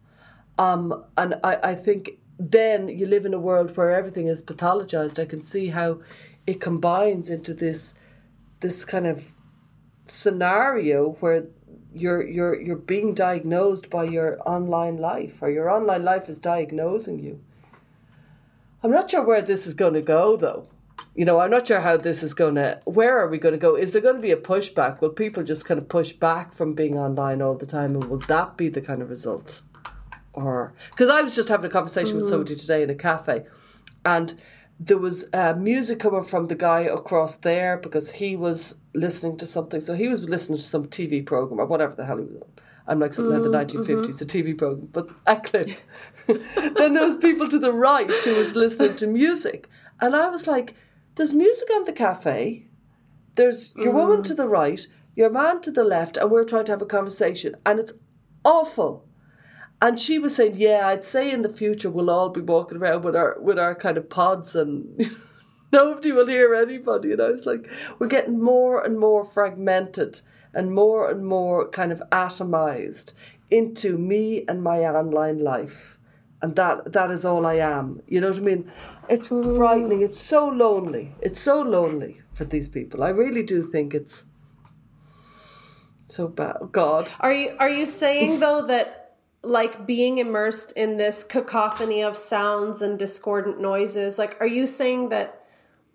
Um, and I, I think then you live in a world where everything is pathologized. I can see how it combines into this this kind of scenario where you're you're you're being diagnosed by your online life or your online life is diagnosing you. I'm not sure where this is going to go though. You know, I'm not sure how this is going to where are we going to go? Is there going to be a pushback? Will people just kind of push back from being online all the time and will that be the kind of result? Or because I was just having a conversation with somebody today in a cafe and there was uh, music coming from the guy across there because he was listening to something. So he was listening to some TV program or whatever the hell he was on. I'm like something like the mm, mm-hmm. 1950s, a TV program, but a clip. then there was people to the right who was listening to music, and I was like, "There's music on the cafe. There's your woman mm. to the right, your man to the left, and we're trying to have a conversation, and it's awful. And she was saying, "Yeah, I'd say in the future we'll all be walking around with our with our kind of pods, and nobody will hear anybody." And I was like, "We're getting more and more fragmented, and more and more kind of atomized into me and my online life." and that that is all I am. You know what I mean? It's mm. frightening. It's so lonely. It's so lonely for these people. I really do think it's so bad. Oh, God. Are you are you saying though that like being immersed in this cacophony of sounds and discordant noises, like are you saying that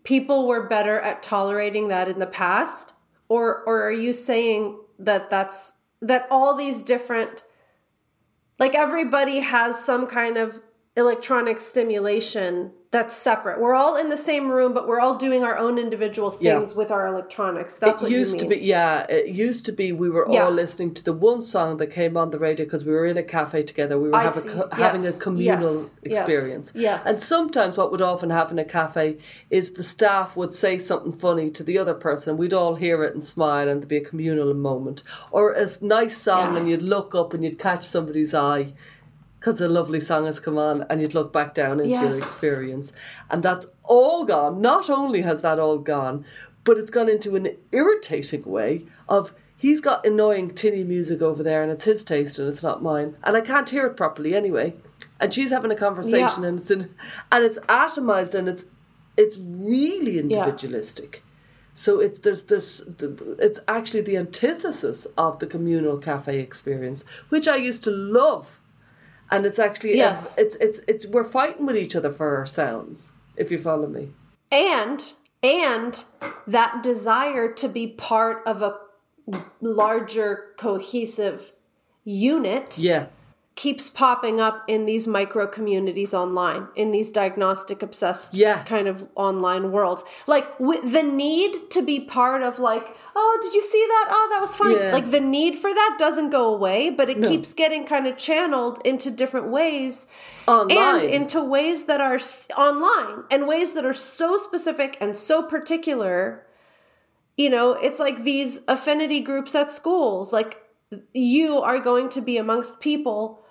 people were better at tolerating that in the past? Or or are you saying that that's that all these different like everybody has some kind of electronic stimulation that's separate. We're all in the same room, but we're all doing our own individual things yeah. with our electronics. That's what it what used to be. Yeah, it used to be. We were yeah. all listening to the one song that came on the radio because we were in a cafe together. We were having, yes. having a communal yes. experience. Yes. And sometimes what would often happen in a cafe is the staff would say something funny to the other person, and we'd all hear it and smile, and there'd be a communal moment, or a nice song, yeah. and you'd look up and you'd catch somebody's eye because a lovely song has come on and you'd look back down into yes. your experience. And that's all gone. Not only has that all gone, but it's gone into an irritating way of he's got annoying tinny music over there and it's his taste and it's not mine. And I can't hear it properly anyway. And she's having a conversation yeah. and it's in, and it's atomized and it's it's really individualistic. Yeah. So it's there's this it's actually the antithesis of the communal cafe experience, which I used to love and it's actually yes. it's it's it's we're fighting with each other for our sounds if you follow me and and that desire to be part of a larger cohesive unit yeah keeps popping up in these micro communities online in these diagnostic obsessed yeah. kind of online worlds like with the need to be part of like oh did you see that oh that was funny yeah. like the need for that doesn't go away but it no. keeps getting kind of channeled into different ways online. and into ways that are online and ways that are so specific and so particular you know it's like these affinity groups at schools like you are going to be amongst people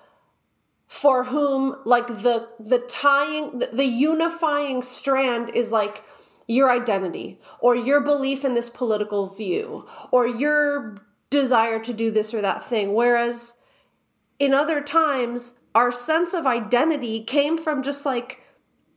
for whom like the the tying the, the unifying strand is like your identity or your belief in this political view or your desire to do this or that thing. Whereas in other times our sense of identity came from just like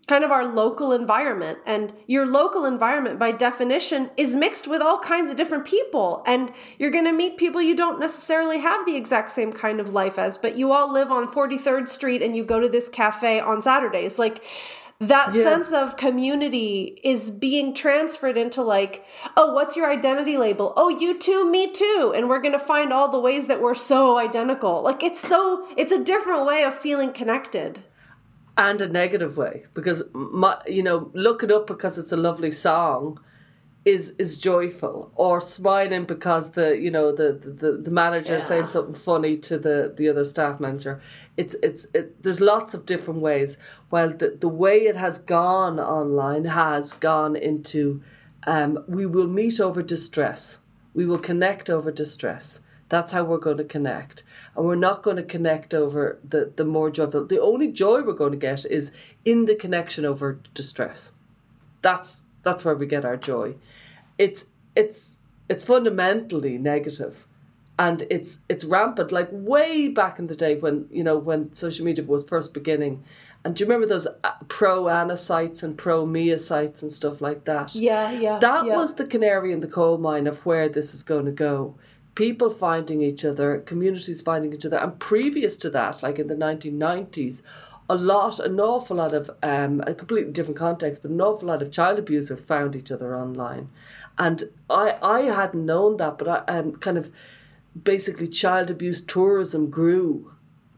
kind of our local environment. And your local environment, by definition, is mixed with all kinds of different people. And you're going to meet people you don't necessarily have the exact same kind of life as, but you all live on 43rd Street and you go to this cafe on Saturdays. Like, that yeah. sense of community is being transferred into like oh what's your identity label oh you too me too and we're going to find all the ways that we're so identical like it's so it's a different way of feeling connected and a negative way because my, you know look it up because it's a lovely song is is joyful or smiling because the you know the the, the manager yeah. saying something funny to the the other staff manager. It's it's it, there's lots of different ways. While the the way it has gone online has gone into um, we will meet over distress. We will connect over distress. That's how we're going to connect and we're not going to connect over the, the more joyful. The only joy we're going to get is in the connection over distress. That's that's where we get our joy. It's it's it's fundamentally negative and it's it's rampant like way back in the day when you know when social media was first beginning and do you remember those uh, pro Ana sites and pro Mia sites and stuff like that? Yeah, yeah. That yeah. was the canary in the coal mine of where this is going to go people finding each other, communities finding each other. And previous to that, like in the 1990s, a lot, an awful lot of, um, a completely different context, but an awful lot of child abusers found each other online. And I, I hadn't known that, but I um, kind of basically child abuse tourism grew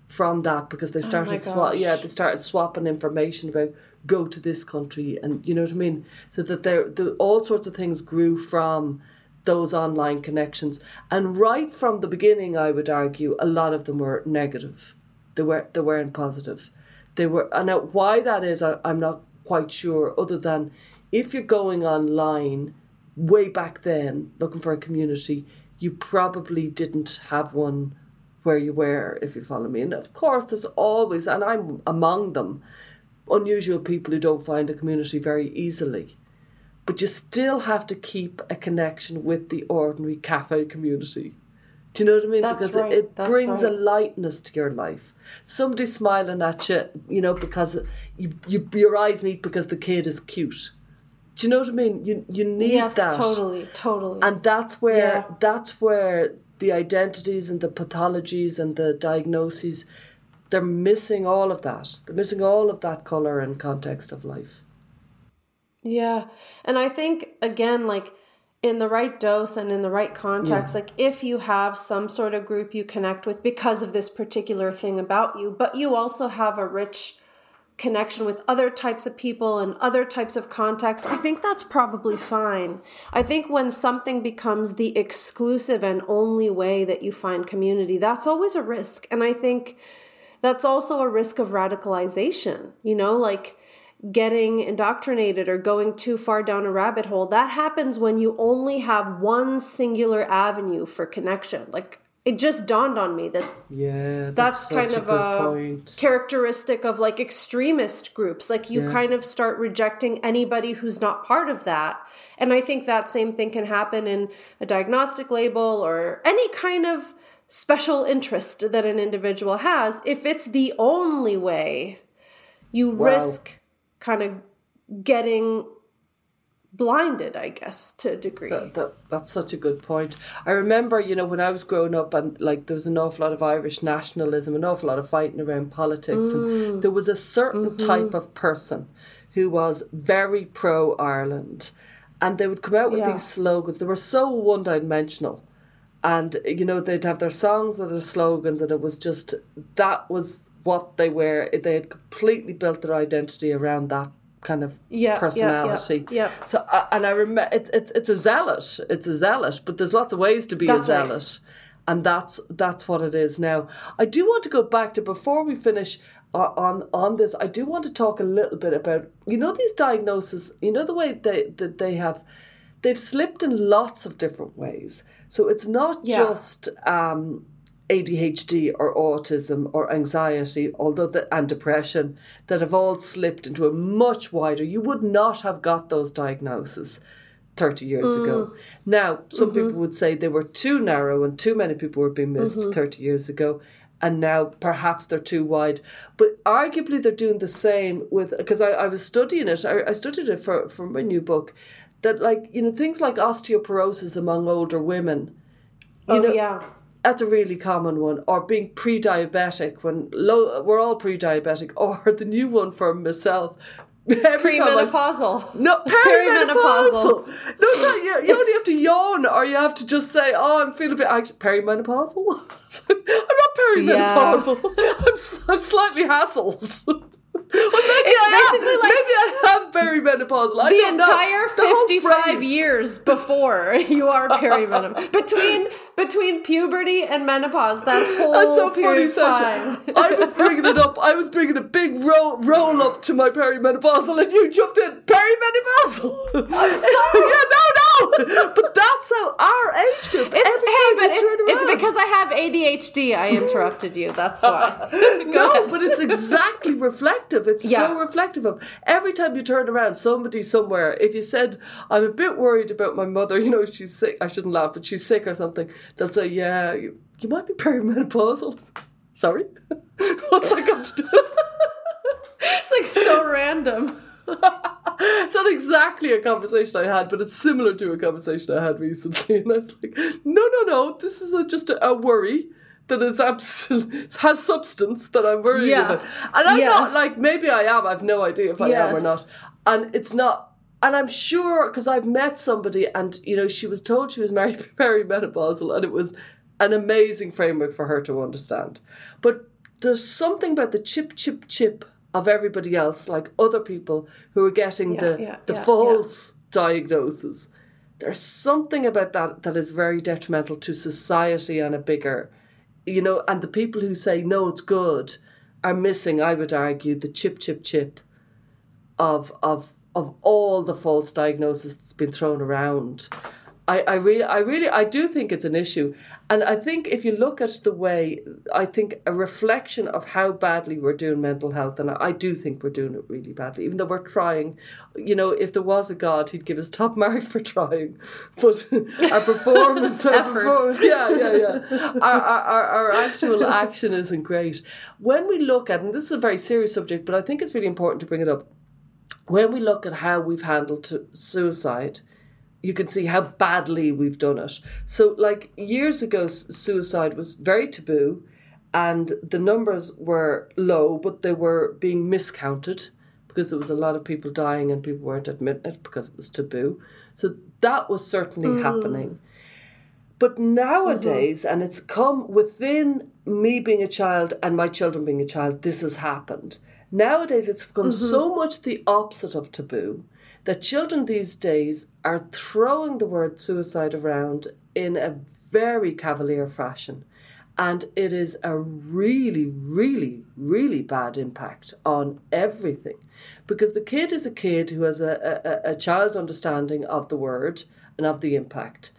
from that because they oh started oh swap yeah they started swapping information about go to this country and you know what I mean so that there the all sorts of things grew from those online connections. And right from the beginning, I would argue, a lot of them were negative. They were they weren't positive. They were, and why that is, I, I'm not quite sure. Other than if you're going online way back then looking for a community, you probably didn't have one where you were, if you follow me. And of course, there's always, and I'm among them, unusual people who don't find a community very easily. But you still have to keep a connection with the ordinary cafe community. Do you know what I mean? That's because right. it, it That's brings a lightness to your life. Somebody smiling at you, you know, because you, you your eyes meet because the kid is cute. Do you know what I mean? You you need Yes, that. totally, totally. And that's where Yeah. that's where the identities and the pathologies and the diagnoses they're missing all of that. They're missing all of that color and context of life. Yeah. And I think, again, like in the right dose and in the right context, like if you have some sort of group you connect with because of this particular thing about you, but you also have a rich connection with other types of people and other types of contexts, I think that's probably fine. I think when something becomes the exclusive and only way that you find community, that's always a risk. And I think that's also a risk of radicalization, you know, like getting indoctrinated or going too far down a rabbit hole. That happens when you only have one singular avenue for connection. Like it just dawned on me that Yeah, that's, such kind of a characteristic of like extremist groups. Like you Yeah. kind of start rejecting anybody who's not part of that. And I think that same thing can happen in a diagnostic label or any kind of special interest that an individual has. If it's the only way, you risk kind of getting blinded, I guess, to a degree. That, that, that's such a good point. I remember, you know, when I was growing up, and like there was an awful lot of Irish nationalism, an awful lot of fighting around politics, Mm. and there was a certain Mm-hmm. type of person who was very pro Ireland, and they would come out with Yeah. these slogans. They were so one dimensional. And you know they'd have their songs and their slogans, and it was just that was what they were. They had completely built their identity around that kind of Yeah, yeah, yeah, personality. yeah. So, uh, and I remember it's it's it's a zealot. It's a zealot, but there's lots of ways to be That's a right. zealot, and that's that's what it is now. I do want to go back to before we finish uh, on on this. I do want to talk a little bit about you know these diagnoses. You know the way they that they have. They've slipped in lots of different ways. So it's not Yeah. just um, ADHD or autism or anxiety, although the, and depression that have all slipped into a much wider. You would not have got those diagnoses 30 years ago. Mm. Now, some mm-hmm. people would say they were too narrow and too many people were being missed mm-hmm. 30 years ago. And now perhaps they're too wide. But arguably they're doing the same with, because I, I was studying it, I, I studied it for, for my new book, that like, you know, things like osteoporosis among older women oh, know, yeah. That's a really common one. Or being pre-diabetic when low, we're all pre-diabetic. Or the new one for myself. Every time I Premenopausal. no, perimenopausal. No, no, you, you only have to yawn, or you have to just say, "Oh, I'm feeling a bit anxious." Perimenopausal. I'm not perimenopausal. I'm, I'm slightly hassled. Well, maybe It's I basically am. like- maybe I am perimenopausal. I the entire The 55 phrase. years before you are perimenopause between between puberty and menopause that whole That's so period funny, Sasha. I was bringing it up. I was bringing a big roll, roll up to my perimenopausal, and you jumped in perimenopausal. I'm sorry. yeah, no, no. But that's how our age group. it's, every hey time but it's, it's because i have adhd i interrupted you that's why no, ahead. but it's exactly reflective. It's Yeah. so reflective of every time you turn around, somebody somewhere. If you said, "I'm a bit worried about my mother," you know, she's sick. I shouldn't laugh, but she's sick or something. They'll say, "Yeah, you, you might be perimenopausal." Sorry, what's that got to do? it's like so random It's not exactly a conversation I had, but it's similar to a conversation I had recently. And I was like, no, no, no, this is a, just a, a worry that is abs- has substance that I'm worried Yeah. about. And I'm Yes. not like, maybe I am, I've no idea if I am or not. And it's not, and I'm sure, because I've met somebody and, you know, she was told she was very perimenopausal and it was an amazing framework for her to understand. But there's something about the chip, chip, chip of everybody else, like other people who are getting Yeah, the, yeah, the yeah, false diagnosis. There's something about that that is very detrimental to society on a bigger, you know, and the people who say, no, it's good, are missing, I would argue, the chip, chip, chip of, of, of all the false diagnosis that's been thrown around. I, I really, I really, I do think it's an issue, and I think if you look at the way, I think a reflection of how badly we're doing mental health, and I do think we're doing it really badly, even though we're trying. You know, if there was a God, He'd give us top marks for trying, but our performance, our performance yeah, yeah, yeah, our, our, our actual action isn't great. When we look at, and this is a very serious subject, but I think it's really important to bring it up. When we look at how we've handled suicide you can see how badly we've done it. So, like years ago, suicide was very taboo, and the numbers were low, but they were being miscounted because there was a lot of people dying and people weren't admitting it because it was taboo. So that was certainly mm. happening. But nowadays, mm-hmm. and it's come within me being a child and my children being a child, this has happened. Nowadays, it's become mm-hmm. so much the opposite of taboo that children these days are throwing the word suicide around in a very cavalier fashion. And it is a really, really, really bad impact on everything. Because the kid is a kid who has a, a, a child's understanding of the word and of the impact.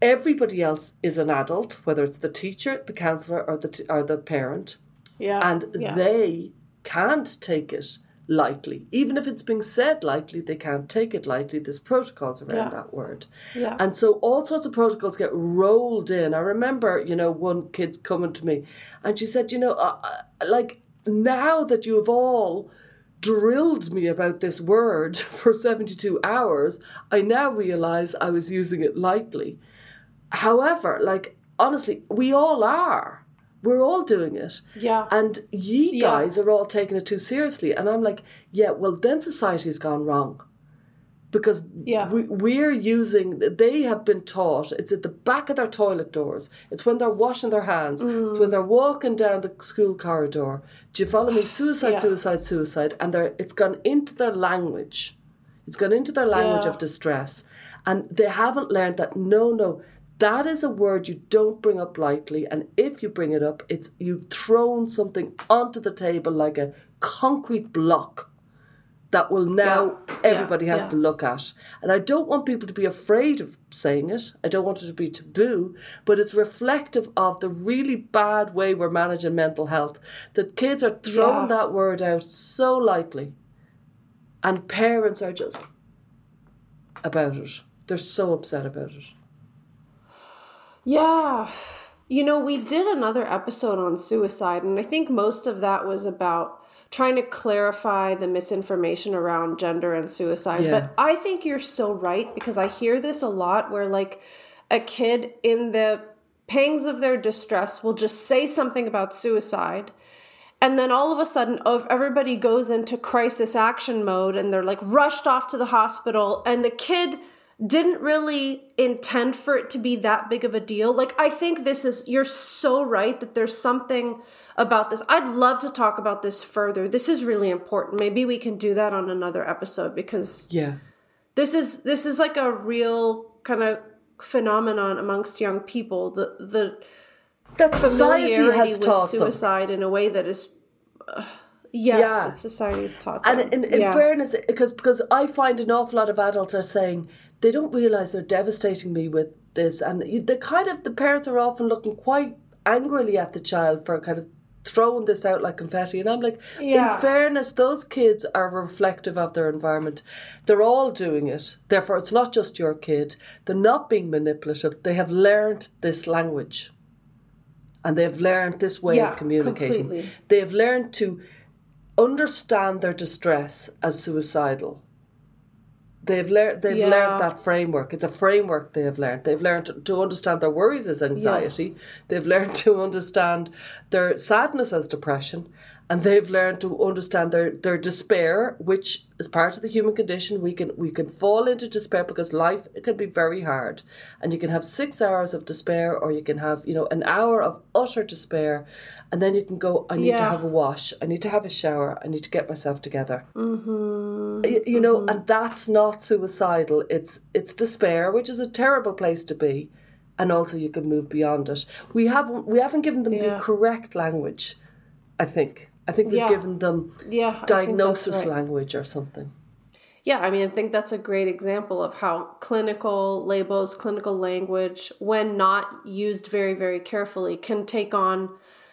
Everybody else is an adult, whether it's the teacher, the counselor, or the, t- or the parent. Yeah. And yeah. they can't take it lightly. Even if it's being said lightly, they can't take it lightly. There's protocols around Yeah. that word. Yeah. And so all sorts of protocols get rolled in. I remember, you know, one kid coming to me and she said, you know, uh, uh, like now that you have all drilled me about this word for 72 hours, I now realize I was using it lightly. However, like, honestly, we all are. We're all doing it. Yeah. And ye Yeah. guys are all taking it too seriously. And I'm like, yeah, well, then society's gone wrong. Because Yeah. we, we're using, they have been taught, it's at the back of their toilet doors. It's when they're washing their hands. It's when mm. they're walking down the school corridor. Do you follow me? Suicide, Yeah. suicide, suicide. And they're, it's gone into their language. It's gone into their language Yeah. of distress. And they haven't learned that, no, no, that is a word you don't bring up lightly. And if you bring it up, it's you've thrown something onto the table like a concrete block that will now Yeah. everybody Yeah. has Yeah. to look at. And I don't want people to be afraid of saying it. I don't want it to be taboo, but it's reflective of the really bad way we're managing mental health. That kids are throwing that word out so lightly. And parents are just about it. They're so upset about it. Yeah. You know, we did another episode on suicide, and I think most of that was about trying to clarify the misinformation around gender and suicide. Yeah. But I think you're so right because I hear this a lot where, like, a kid in the pangs of their distress will just say something about suicide. And then all of a sudden, oh, everybody goes into crisis action mode and they're like rushed off to the hospital. And the kid didn't really intend for it to be that big of a deal. Like, I think this is, you're so right that there's something about this. I'd love to talk about this further. This is really important. Maybe we can do that on another episode because Yeah. this is this is like a real kind of phenomenon amongst young people. The the That society familiarity has with taught them. suicide in a way that is uh, yes, Yeah. that society has taught And them. in, in Yeah. fairness, because because I find an awful lot of adults are saying they don't realize they're devastating me with this, and the kind of the parents are often looking quite angrily at the child for kind of throwing this out like confetti, and I'm like, Yeah. in fairness, those kids are reflective of their environment. They're all doing it. Therefore, it's not just your kid. They're not being manipulative. They have learned this language. And they've learned this way Yeah, of communicating. completely. They've learned to understand their distress as suicidal. They've learned they've Yeah. learned that framework. It's a framework they have learned. They've learned to, understand their worries as anxiety. Yes. They've learned to understand their sadness as depression. And they've learned to understand their, their despair, which is part of the human condition. We can we can fall into despair because life it can be very hard. And you can have six hours of despair or you can have, you know, an hour of utter despair and then you can go, I need to have a wash, I need to have a shower, I need to get myself together. Mm-hmm. You, you know, mm-hmm. and that's not suicidal. It's it's despair, which is a terrible place to be, and also you can move beyond it. We haven't we haven't given them Yeah. the correct language. I think I think we've Yeah. given them yeah, I think that's diagnosis right. language or something. Yeah, I mean, I think that's a great example of how clinical labels, clinical language, when not used very, very carefully, can take on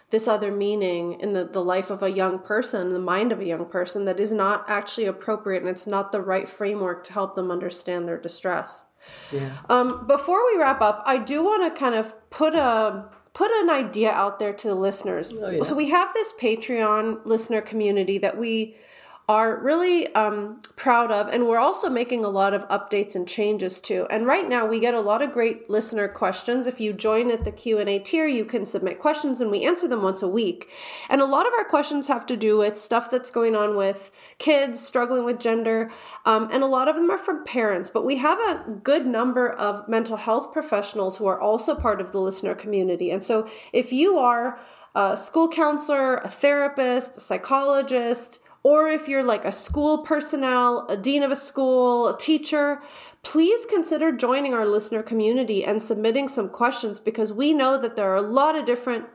this other meaning in the, the life of a young person, the mind of a young person, that is not actually appropriate and it's not the right framework to help them understand their distress. Yeah. Um, before we wrap up, I do want to kind of put a put an idea out there to the listeners. Oh, yeah. So we have this Patreon listener community that we are really um, proud of and we're also making a lot of updates and changes too. And right now we get a lot of great listener questions. If you join at the q&a tier you can submit questions and we answer them once a week. And a lot of our questions have to do with stuff that's going on with kids struggling with gender um, and a lot of them are from parents. But we have a good number of mental health professionals who are also part of the listener community. And so if you are a school counselor a therapist a psychologist or if you're like a school personnel, a dean of a school, a teacher, please consider joining our listener community and submitting some questions because we know that there are a lot of different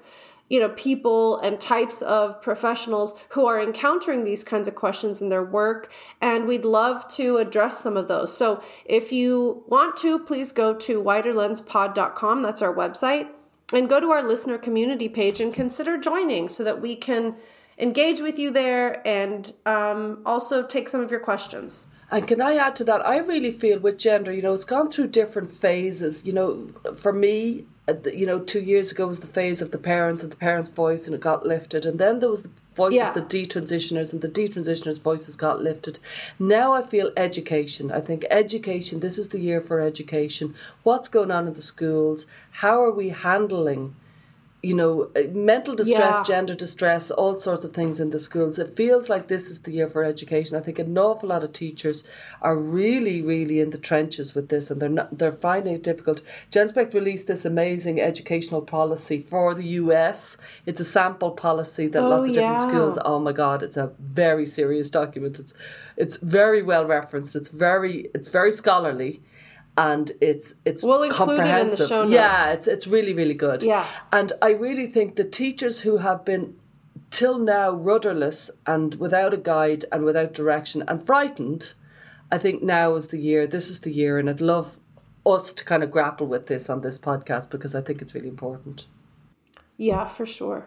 you know people and types of professionals who are encountering these kinds of questions in their work and we'd love to address some of those. So if you want to please go to widerlenspod.com that's our website and go to our listener community page and consider joining so that we can engage with you there and um, also take some of your questions. And can I add to that? I really feel with gender, you know, it's gone through different phases. You know, for me, uh, you know, two years ago was the phase of the parents and the parents' voice, and it got lifted. And then there was the voice Yeah. of the detransitioners, and the detransitioners' voices got lifted. Now I feel education. I think education, this is the year for education. What's going on in the schools? How are we handling? You know, uh, mental distress, Yeah. gender distress, all sorts of things in the schools. It feels like this is the year for education. I think an awful lot of teachers are really, really in the trenches with this, and they're not. They're finding it difficult. Genspect released this amazing educational policy for the US. It's a sample policy that Oh, lots of different schools. Oh my God, it's a very serious document. It's it's very well referenced. It's very it's very scholarly. And it's it's We'll include it in the comprehensive. show notes. Yeah, it's it's really really good. Yeah. And I really think the teachers who have been till now rudderless and without a guide and without direction and frightened, I think now is the year. This is the year, and I'd love us to kind of grapple with this on this podcast because I think it's really important. Yeah, for sure.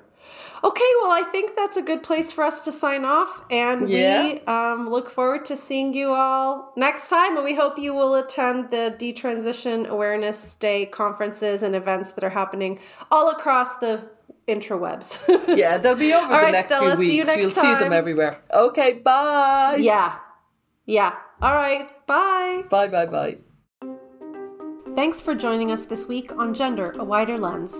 Okay, well, I think that's a good place for us to sign off, and Yeah. we um, look forward to seeing you all next time. And we hope you will attend the Detransition Awareness Day conferences and events that are happening all across the interwebs. Yeah, they'll be over All the right, next Stella, few see you weeks. You'll see them everywhere. Okay, bye. yeah, yeah. All right, bye. Bye, bye, bye. Thanks for joining us this week on Gender, a Wider Lens.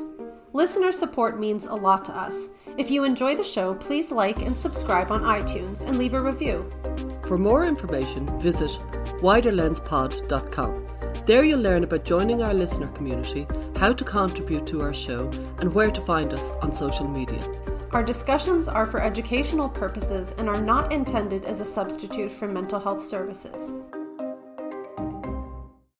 Listener support means a lot to us. If you enjoy the show, please like and subscribe on iTunes and leave a review. For more information, visit widerlenspod.com. There you'll learn about joining our listener community, how to contribute to our show, and where to find us on social media. Our discussions are for educational purposes and are not intended as a substitute for mental health services.